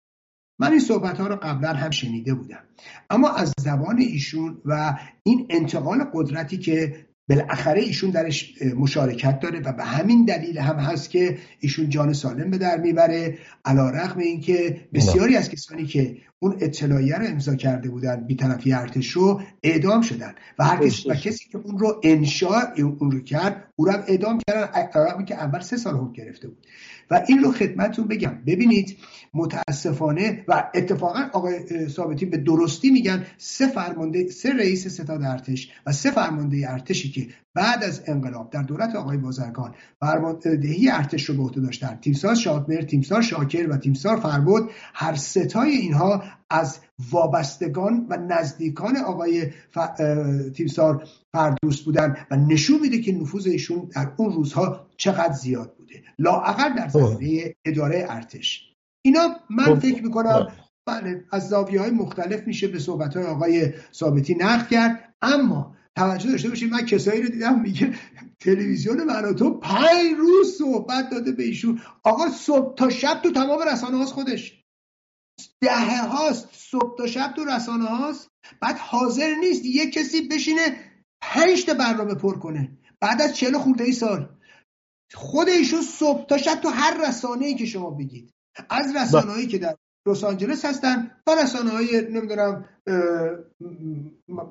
من این صحبت ها رو قبلا هم شنیده بودم. اما از زبان ایشون و این انتقال قدرتی که بالاخره ایشون درش مشارکت داره و به همین دلیل هم هست که ایشون جان سالم به در می‌بره علا رقم اینکه بسیاری از کسانی که اون اطلاعیه رو امضا کرده بودن بیطرفی ارتش رو اعدام شدن. و هر کسی و کسی که اون رو انشاء اون رو کرد او رو هم اعدام کردن که اول سه سال حکم گرفته بود. و این رو خدمتتون بگم. ببینید متاسفانه و اتفاقا آقای ثابتی به درستی میگن سه فرمانده سه رئیس ستاد ارتش و سه فرمانده ارتشی که بعد از انقلاب در دولت آقای بازرگان فرماندهی ارتش رو به عهده داشتن تیمسار شادمر تیمسار شاکر و تیمسار فربود هر ستای اینها از وابستگان و نزدیکان آقای ف... تیمسار فردوست بودن و نشون میده که نفوذ ایشون در اون روزها چقدر زیاد بوده لااقل در خب. زمینه اداره ارتش اینا من خب. فکر می‌کنم بله از زاویه های مختلف میشه به صحبت های آقای ثابتی نقد کرد اما توجه داشته باشید من کسایی رو دیدم میگه تلویزیون من تو پنج روز صحبت داده به ایشون. آقا صبح تا شب تو تمام رسانه هاست خودش. دهه هاست صبح تا شب تو رسانه هاست. بعد حاضر نیست یه کسی بشینه پنج تا برنامه پر کنه. بعد از چهل خورده ای سال. خود ایشون صبح تا شب تو هر رسانه ای که شما بگید. از رسانه هایی که در لس آنجلس هستن. و رسانه های نمی‌دونم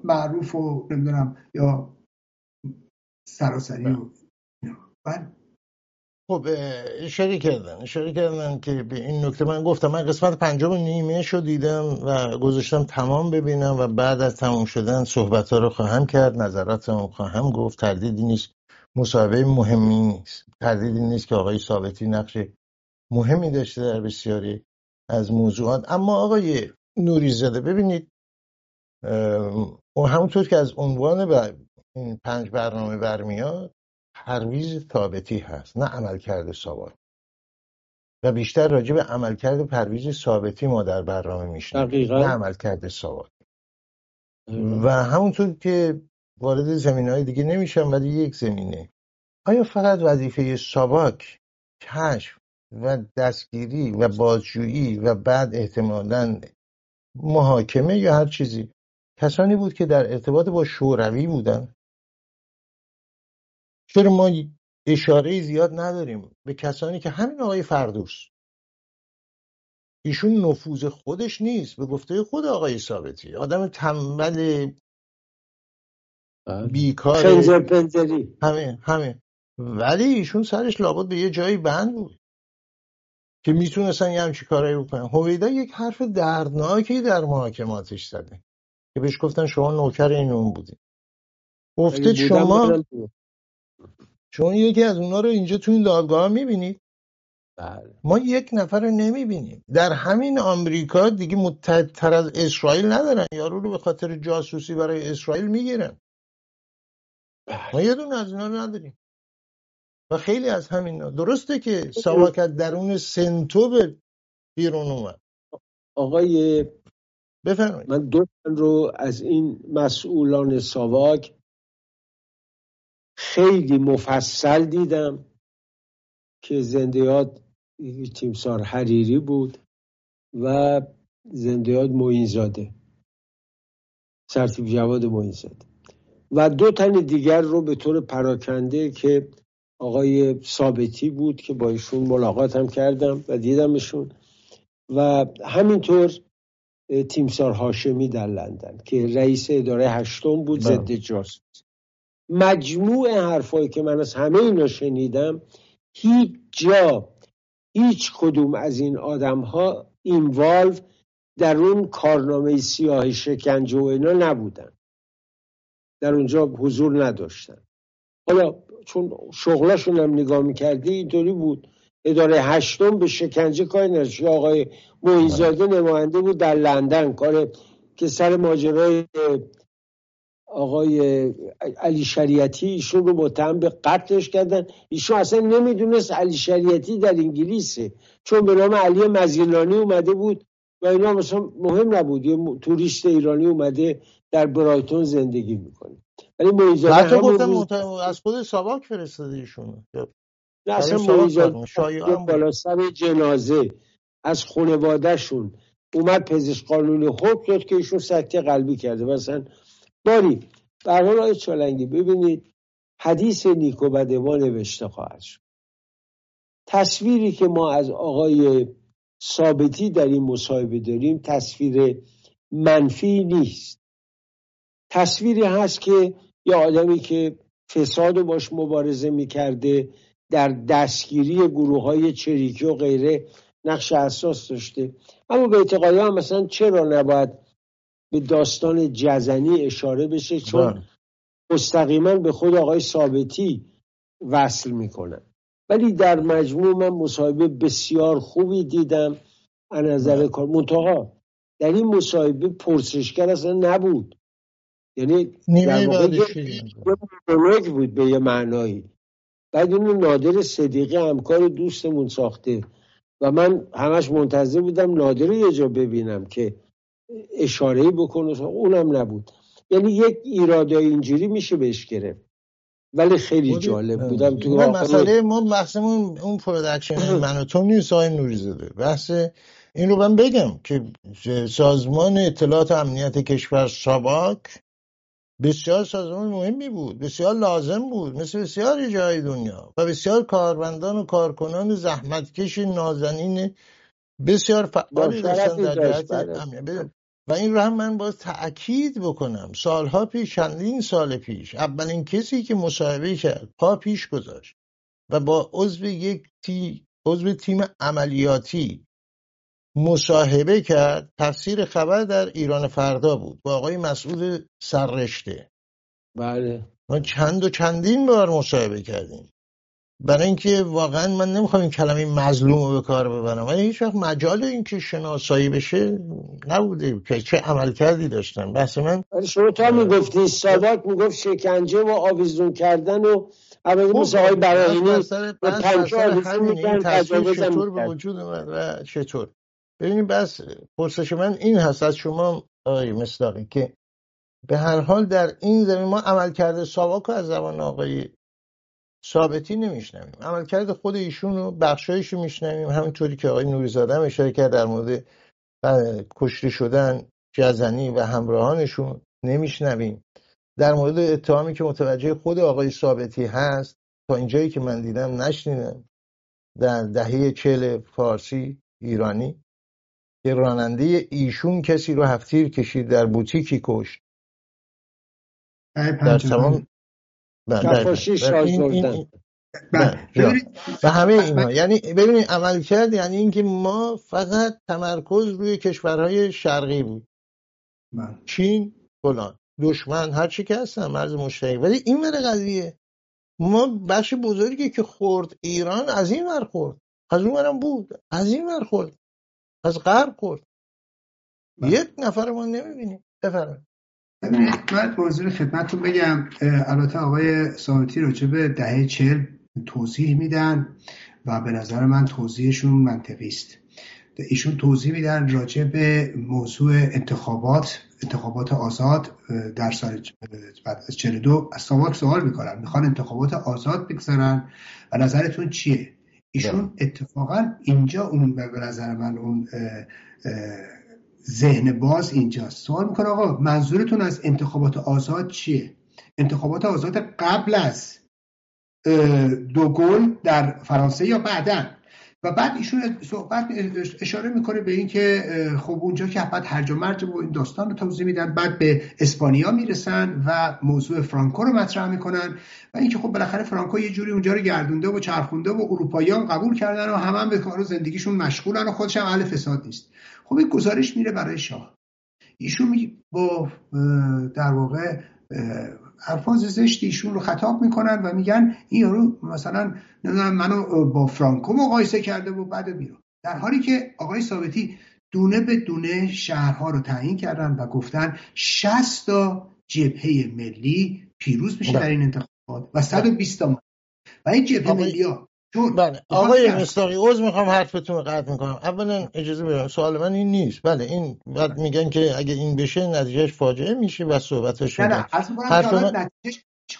معروف و نمی‌دونم یا سراسری و بله. خب اشاره کردن. اشاره کردن که به این نکته من گفتم. من قسمت پنجم نیمه شو دیدم و گذاشتم تمام ببینم و بعد از تمام شدن صحبت ها رو خواهم کرد. نظراتم خواهم گفت. تردیدی نیست. مصاحبه مهمی نیست. تردیدی نیست که آقای ثابتی نقش مهمی داشته در بسیاری از موضوعات. اما آقای نوری زده ببینید همونطور که از عنوان این پنج برنامه برمیاد پرویز ثابتی هست نه عملکرد ساواک و بیشتر راجع به عملکرد پرویز ثابتی ما در برنامه میشنیم. نه عملکرد ساواک و همونطور که وارد زمین های دیگه نمیشم ولی یک زمینه. آیا فقط وظیفه ساواک کشف و دستگیری و بازجویی و بعد احتمالا محاکمه یا هر چیزی. کسانی بود که در ارتباط با شوروی بودن. چرا ما اشاره زیاد نداریم به کسانی که همین آقای فردوس. ایشون نفوذ خودش نیست به گفته خود آقای ثابتی. آدم تنبل بله. بیکار همه همه. ولی ایشون سرش لابد به یه جایی بند بود. که می‌تونستن یه همچی کارایی بکنن. هویدا یک حرف دردناکی در محاکماتش زده که بهش گفتن شما نوکر این اون بودی. گفته شما شما یکی از اونا رو اینجا تو این دادگاه می‌بینید؟ بله. ما یک نفر رو نمی‌بینیم. در همین آمریکا دیگه متحدتر از اسرائیل ندارن. یارو رو به خاطر جاسوسی برای اسرائیل می‌گیرن. ما یه دونه از اینا نداریم. و خیلی از همین درسته که ساواک درون سنتو به بیرون اومد. آقای بفرمایید. من دو رو از این مسئولان ساواک خیلی مفصل دیدم که زندیات تیمسار حریری بود و زندیات موینزاده سرتیب جواد موینزاده و دو تن دیگر رو به طور پراکنده که آقای ثابتی بود که با ایشون ملاقات هم کردم و دیدمشون. و همینطور تیمسار هاشمی در لندن که رئیس اداره هشتم بود بله. ضد جاسوس. مجموع حرفایی که من از همه اینا شنیدم هیچ جا هیچ کدوم از این آدم ها اینوالو در اون کارنامه سیاه شکنجه و اینا نبودن. در اونجا حضور نداشتن. حالا چون شغلاشون هم نگاه می‌کردی اینطوری بود. اداره هشتم به شکنجه کاری یا آقای مویزاده نماینده بود در لندن. کار که سر ماجرای آقای علی شریعتی ایشون رو متهم به قتلش کردن. ایشون اصلا نمی‌دونست علی شریعتی در انگلیسه. چون به نام علی مزیلانی اومده بود و اینا مثلا مهم نبود. یه توریست ایرانی اومده در برایتون زندگی می‌کنه. ولی مویزاده حتی گفتم روز- از خود ساواک فرستاده ایشون نه اصلا بود. بالا سر جنازه از خانوادهشون اومد پزشک قانونی حکم داد که ایشون سکته قلبی کرده. مثلا باری به هر حال آقای چالنگی ببینید حدیث نیک و بد ما نوشته خواهد شد. تصویری که ما از آقای ثابتی در این مصاحبه داریم تصویر منفی نیست. تصویری هست که یه آدمی که فساد رو باش مبارزه می‌کرده در دستگیری گروه های چریکی و غیره نقش اساس داشته. اما به اعتقاد هم مثلا چرا نباید به داستان جزنی اشاره بشه؟ چون بله. مستقیما به خود آقای ثابتی وصل می‌کنن. ولی در مجموع من مصاحبه بسیار خوبی دیدم. از نظر بله. کار منتها در این مصاحبه پرسشگر اصلا نبود. یعنی در واقع یه بود به یه معنایی. بعد اینو نادر صدیقی همکار دوستمون ساخته و من همش منتظر بودم نادر یه جا ببینم که اشاره بکنه. اونم نبود. یعنی یک ایراده اینجوری میشه بهش گرفت. ولی خیلی جالب بودم تو مسئله ما بحثمون اون پرودکشن من و تو نیست آقای نوری زاده. بحث این رو من بگم که سازمان اطلاعات امنیت کشور ساباک بسیار سازمان مهمی بود. بسیار لازم بود. مثل بسیاری جای دنیا. و بسیار کارمندان و کارکنان زحمتکش نازنین بسیار فعالی با داشتن در جهت بله. امنیت. و این رو هم من باز تأکید بکنم. سالها پیش چندین سال پیش اولین کسی که مصاحبه کرد پا پیش گذاشت. و با عضو یک تی عضو تیم عملیاتی مصاحبه کرد. تفسیر خبر در ایران فردا بود. با آقای مسعود سررشته. بله. ما چند و چندین بار مصاحبه کردیم. برای اینکه واقعا من نمی‌خوام این کلمه مظلوم رو به کار ببرم. ولی هیچ وقت مجال اینکه شناسایی بشه نبوده که چه عمل کردی داشتن. بحث من شما تا می‌گفتی ساواک می‌گفت شکنجه و آویزون کردن و البته خب، مثل آقای بحث براهینی بر سر- به پنجه سر آویزون می‌کرد، تصویر چطور به. وجود اومد و چطور؟ ببینید بس پرسش من این هست از شما آقای مصداقی که به هر حال در این زمین ما عمل کرده ساواک از زبان آقای ثابتی نمیشنویم. عملکرد خود ایشون رو بخشایش رو میشنویم. همینطوری که آقای نوریزاده هم اشاره کرد در مورد کشته شدن جزنی و همراهانشون نمیشنویم. در مورد اتهامی که متوجه خود آقای ثابتی هست تا اینجایی که من دیدم نشنیدم در دهه چهل فارسی ایرانی. که راننده ایشون کسی رو هفتیر کشید در بوتیکی کشت. در 55 تمام بله، بله. این- و همه اینا. یعنی ببینید عمل کرد یعنی اینکه ما فقط تمرکز روی کشورهای شرقی بود. چین فلان. دشمن هر چی که هستن مرز مشترک. ولی این ور قضیه ما بخش بزرگی که خورد ایران از این ور خورد. از اون ورم بود. از این ور خورد. از غرب خورد. یک نفر ما نمی‌بینیم. بفرمایید. من موضوع خدمتتون بگم. البته آقای سامتی راجع به دهه چهل توضیح میدن و به نظر من توضیحشون منطقی است. ایشون توضیح میدن راجع به موضوع انتخابات انتخابات آزاد در سال بعد از 42 از سواک سوال می‌کنن. می‌خوان انتخابات آزاد بگذارن. و نظرتون چیه؟ ایشون بله. اتفاقا اینجا اون به نظر من اون ذهن باز اینجاست سوال می‌کنه آقا منظورتون از انتخابات آزاد چیه انتخابات آزاد قبل از دو گل در فرانسه یا بعدا و بعد ایشون صحبت اشاره می‌کنه به اینکه خب اونجا که بعد هرج و مرج و این داستان رو توضیح میدن بعد به اسپانیا می‌رسن و موضوع فرانکو رو مطرح می‌کنن و اینکه خب بالاخره فرانکو یه جوری اونجا رو گردونده و چرخونده و اروپاییان قبول کردن و همه هم به کار زندگیشون مشغولن و خودش هم اهل فساد نیست. خب این گزارش میره برای شاه. ایشون با در واقع الفاظ زشت ایشون رو خطاب می‌کنن و میگن این یارو مثلا نمی‌دونم منو با فرانکو مقایسه کرده و بعد بیرون در حالی که آقای ثابتی دونه به دونه شهرها رو تعیین کردن و گفتن 60 تا جبهه ملی پیروز میشه در این انتخابات و 120 تا و این جبهه ملی ها بله آقای مستاقی عوض می‌خوام حرفتون رو قطع می‌کنم. اولا اجازه بدم سوال من این نیست. بله این بعد میگن که اگه این بشه نتیجهش فاجعه میشه و صحبتش نه نه حرف من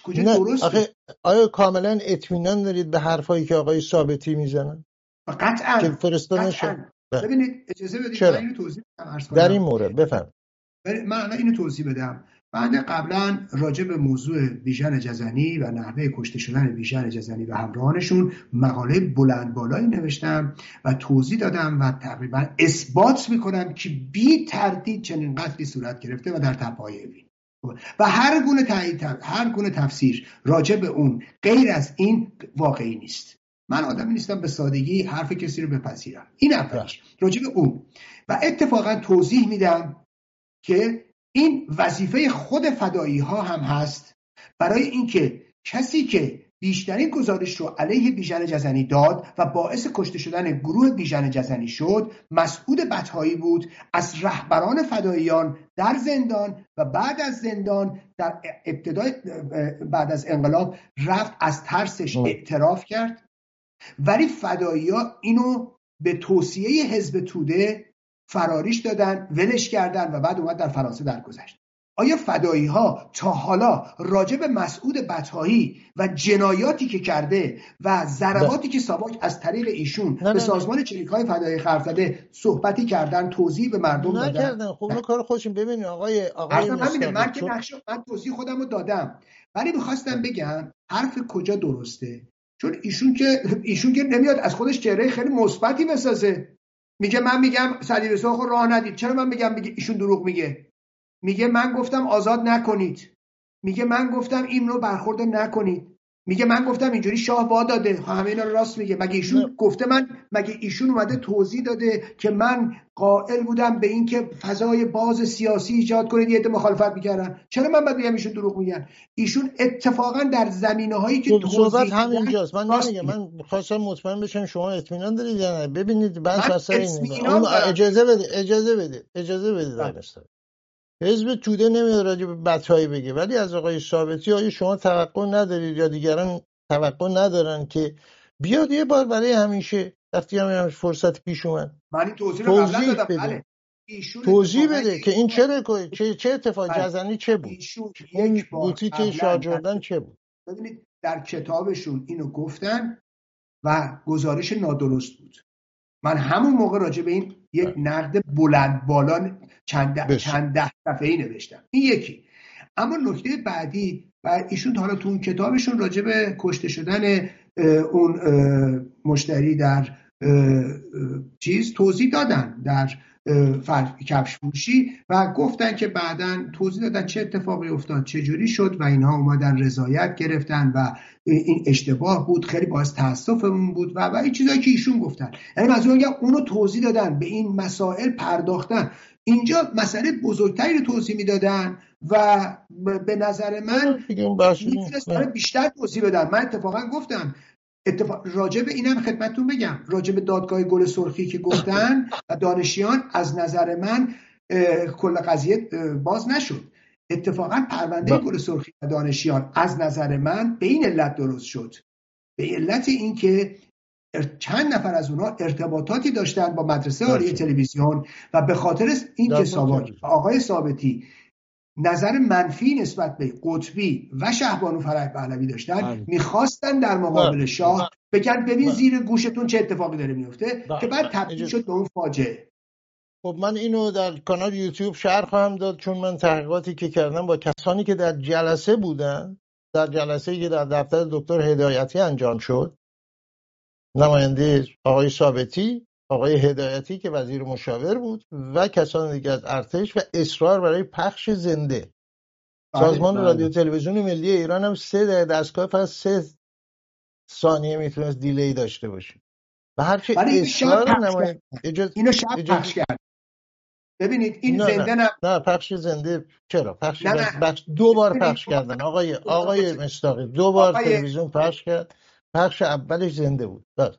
کجا درست آخه آیا کاملا اطمینان دارید به حرفایی که آقای ثابتی می‌زنن؟ قطعا که فرستادن بله. ببینید اجازه بدید من اینو توضیح بدم در این مورد بفهم. من اینو توضیح بدم. بنده قبلا راجع به موضوع بیژن جزنی و نحوه کشته شدن بیژن جزنی و همراهانشون مقاله بلند بالایی نوشتم و توضیح دادم و تقریبا اثبات می‌کنم که بی تردید چنین قتلی صورت گرفته و در تپای اوین. و هر گونه تایید هر گونه تفسیر راجع به اون غیر از این واقعی نیست. من آدمی نیستم به سادگی حرف کسی رو بپذیرم. این اولش. راجع به اون. و اتفاقا توضیح میدم که این وظیفه خود فدایی ها هم هست. برای اینکه کسی که بیشترین گزارش رو علیه بیژن جزنی داد و باعث کشته شدن گروه بیژن جزنی شد مسعود بطهایی بود از رهبران فداییان در زندان و بعد از زندان در ابتدای بعد از انقلاب رفت از ترسش اعتراف کرد. ولی فدایی ها اینو به توصیه حزب توده فراریش دادن ولش کردن و بعد اومد در فرانسه درگذشت. آیا فدایی ها تا حالا راجع به مسعود بطهایی و جنایاتی که کرده و ضرباتی که ساواک از طریق ایشون به سازمان چریک های فدایی خرف زده صحبتی کردن توضیح به مردم دادن؟ نکردن. خب اون کار خودشون. ببینید آقای آقای من که نقش من توضیح خودم رو دادم. ولی می‌خواستم بگم حرف کجا درسته؟ چون ایشون که ایشون که نمیاد از خودش چهره خیلی مثبتی بسازه. میگه من میگم صلیب سرخ راه ندید. چرا من میگم میگه ایشون دروغ میگه؟ میگه من گفتم آزاد نکنید. میگه من گفتم این رو برخورد نکنید. میگه من گفتم اینجوری شاه وا داده. همه اینا رو راست میگه. مگه ایشون گفته من مگه ایشون اومده توضیح داده که من قائل بودم به اینکه فضای باز سیاسی ایجاد کنید یه مخالفت می‌کردن. چرا من باید بگم ایشون دروغ میگن؟ ایشون اتفاقا در زمینه هایی که خب، صحبت همینجاست من نمیگم. من خواستم مطمئن بشم شما اطمینان دارید یا نه. ببینید بحث اجازه بده اجازه بده اجازه بده. حزب توده نمیاد راجع به بدهایی بگه. ولی از آقای ثابتی آیا شما توقع ندارید یا دیگران توقع ندارن که بیاد یه بار برای همیشه وقتی هم فرصت پیش اومد من توضیح, توضیح بده. بله. توضیح بده که این چه چه چه اتفاق بله. جزنی چه بود؟ اون بوتیک شاه چه بود؟ ببینید در کتابشون اینو گفتن و گزارش نادرست بود. من همون موقع راجع به این یک نقد بلند بالا چند, چند ده صفحه‌ای نوشتم. این یکی. اما نکته بعدی و ایشون حالا تو اون کتابشون راجع به کشته شدن اون مشتری در چیز توضیح دادن در کفش فروشی و گفتن که بعدا توضیح دادن چه اتفاقی افتاد چه جوری شد و اینها اومدن رضایت گرفتن و این اشتباه بود خیلی باعث تاسفمون بود و و این چیزایی که ایشون گفتن. یعنی منظورم اونو توضیح دادن به این مسائل پرداختن. اینجا مسئله بزرگتری رو توضیح می‌دادن و به نظر من بیشتر توضیح بدن. من اتفاقا گفتم اتفاق راجع به اینم خدمتتون بگم. راجع به دادگاه گل سرخی که گفتن و دانشیان از نظر من کل قضیه باز نشد. اتفاقا پرونده گل سرخی و دانشیان از نظر من به این علت درست شد. به علت اینکه چند نفر از اونها ارتباطاتی داشتن با مدرسه عالی تلویزیون و به خاطر اینکه ساواک آقای ثابتی نظر منفی نسبت به قطبی و شهبانو فرح پهلوی داشتن بله. می‌خواستن در مقابل بله. شاه بله. بگن ببین زیر گوشتون چه اتفاقی داره میفته که بعد تبدیل شد به اون فاجعه خب من اینو در کانال یوتیوب شهر خواهم داد چون من تحقیقاتی که کردم با کسانی که در جلسه بودن در جلسه که در دفتر دکتر هدایتی انجام شد نماینده آقای ثابتی آقای هدایتی که وزیر مشاور بود و کسان دیگر از ارتش و اصرار برای پخش زنده. بله، سازمان بله. رادیو تلویزیون ملی ایران هم سه دستگاه فقط سه ثانیه می‌تونست دیلی داشته باشه. و هرچی اصرار نماینده اینو شب پخش کرد ببینید این نه زنده نه, نه پخش زنده چرا؟ پخش نه نه. بخش دو بار پخش کردن. آقای آقای مستاقی دو بار آقای... تلویزیون پخش کرد. پخش اولش زنده بود. بس.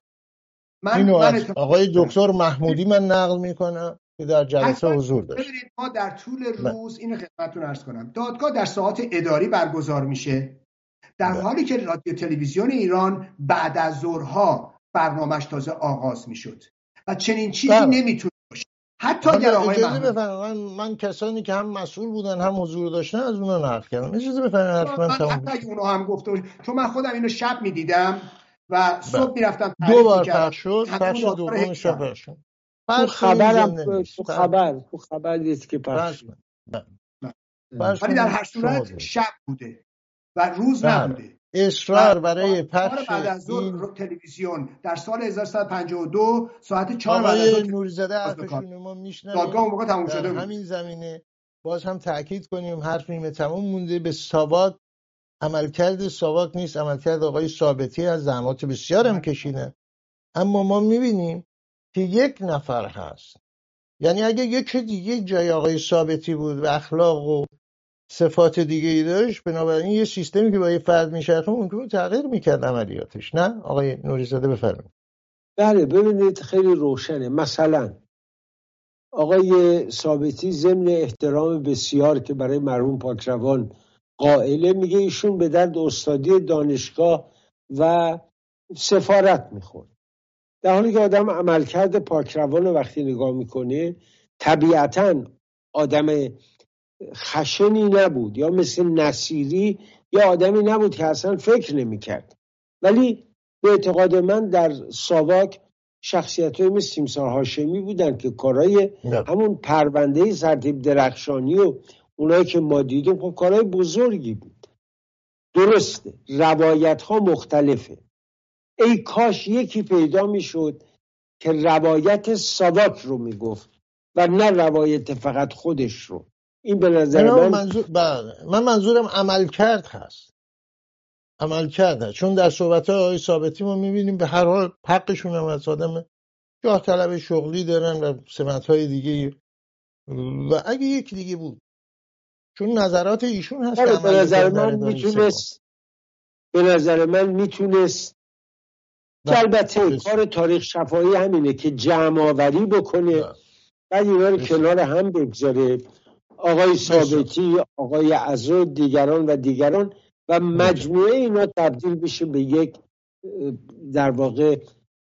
من اینو از آقای دکتر محمودی من نقل می‌کنم که در جلسه حضور داشت. ببینید ما در طول روز اینو خدمتتون عرض کنم. دادگاه در ساعت اداری برگزار میشه. در بله. حالی که رادیو تلویزیون ایران بعد از ظهرها برنامهش تازه آغاز می‌شد و چنین چیزی بله. نمی‌تونه باشه. حتی اگر آقای من, من کسانی که هم مسئول بودن هم حضور داشتن از اونها نقل کردم. اجازه بفرمایید من حتی اونو هم گفته چون من خودم اینو شب می‌دیدم. و صبح بله. می‌رفتم دو بار پخش شد پخش دوم شب پخش شد. تو خبرم تو خبر تو خبر نیست که پخش ولی در هر صورت شب بوده و روز بله. نبوده. اصرار برای پخش بعد از این تلویزیون در سال 1352 ساعت 4 بعد از نوریزاده حرفشون ما میشنویم. دادگاه اون موقع تموم شده بود. همین زمینه باز هم تاکید کنیم حرف نیمه تموم مونده. به ساواک عملکرد ساواک نیست عملکرد آقای ثابتی از زحمات بسیار هم کشیده. اما ما می‌بینیم که یک نفر هست. یعنی اگه یک دیگه جای آقای ثابتی بود و اخلاق و صفات دیگه ای داشت بنابراین یه سیستمی که با یه فرد میشه ممکن تغییر می‌کرد عملیاتش. نه؟ آقای نوریزاده بفرمایید. بله ببینید خیلی روشنه. مثلا آقای ثابتی ضمن احترام بسیار که برای مرحوم پاکروان قائله میگه ایشون به درد استادی دانشگاه و سفارت می‌خورد. در حالی که آدم عملکرد پاکروان رو وقتی نگاه می‌کنه طبیعتا آدم خشنی نبود یا مثل نصیری یا آدمی نبود که اصلا فکر نمی‌کرد. ولی به اعتقاد من در ساواک شخصیت های مثل تیمسار هاشمی بودن که کارای همون پرونده سرتیب درخشانی و اونایی که ما دیدیم خب کارهای بزرگی بود. درسته روایت ها مختلفه. ای کاش یکی پیدا می‌شد که روایت ساواک رو می‌گفت و نه روایت فقط خودش رو. این به نظر من منظور بله. من منظورم عمل کرد هست. عمل کرده چون در صحبت های آقای ثابتی ما می‌بینیم به هر حال حقشون هم از آدم جاه طلب شغلی دارن و سمت های دیگه و اگه یک دیگه بود چون نظرات ایشون هست به نظر من می‌تونست به نظر من می‌تونست که البته کار تاریخ شفایی همینه که جمع آوری بکنه بعد اینا رو کنار هم بگذاره. آقای ثابتی آقای عزو دیگران و دیگران و مجموعه اینا تبدیل بشه به یک در واقع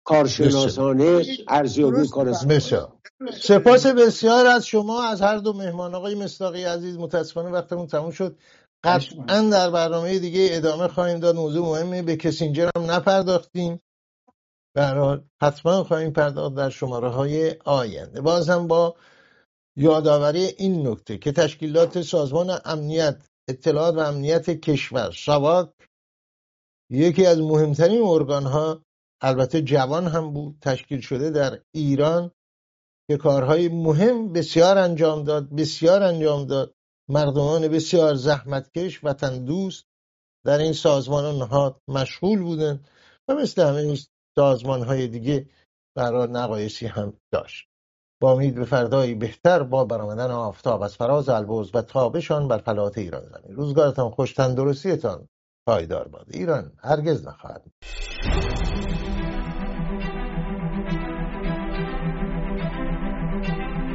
کارشناسانه ارزیابی کار سپاس بسیار از شما از هر دو مهمان آقای مستاقی عزیز متاسفانه وقتمون تموم شد. قطعا در برنامه دیگه ادامه خواهیم داد. موضوع مهمی به کسینجر هم نپرداختیم. برحال حتما خواهیم پرداخت در شماره های آینده. باز هم با یادآوری این نکته که تشکیلات سازمان امنیت اطلاعات و امنیت کشور سواک یکی از مهمترین ارگان ها البته جوان هم بود تشکیل شده در ایران. که کارهای مهم بسیار انجام داد بسیار انجام داد. مردمان بسیار زحمتکش وطن دوست در این سازمان و نهاد مشغول بودن و مثل همه این سازمان های دیگه برای نقایصی هم داشت. با امید به فردایی بهتر با برآمدن آفتاب از فراز البرز و تابشان بر فلات ایران زمین. روزگارتان خوش تندرستیتان پایدار باد. ایران هرگز نخواهد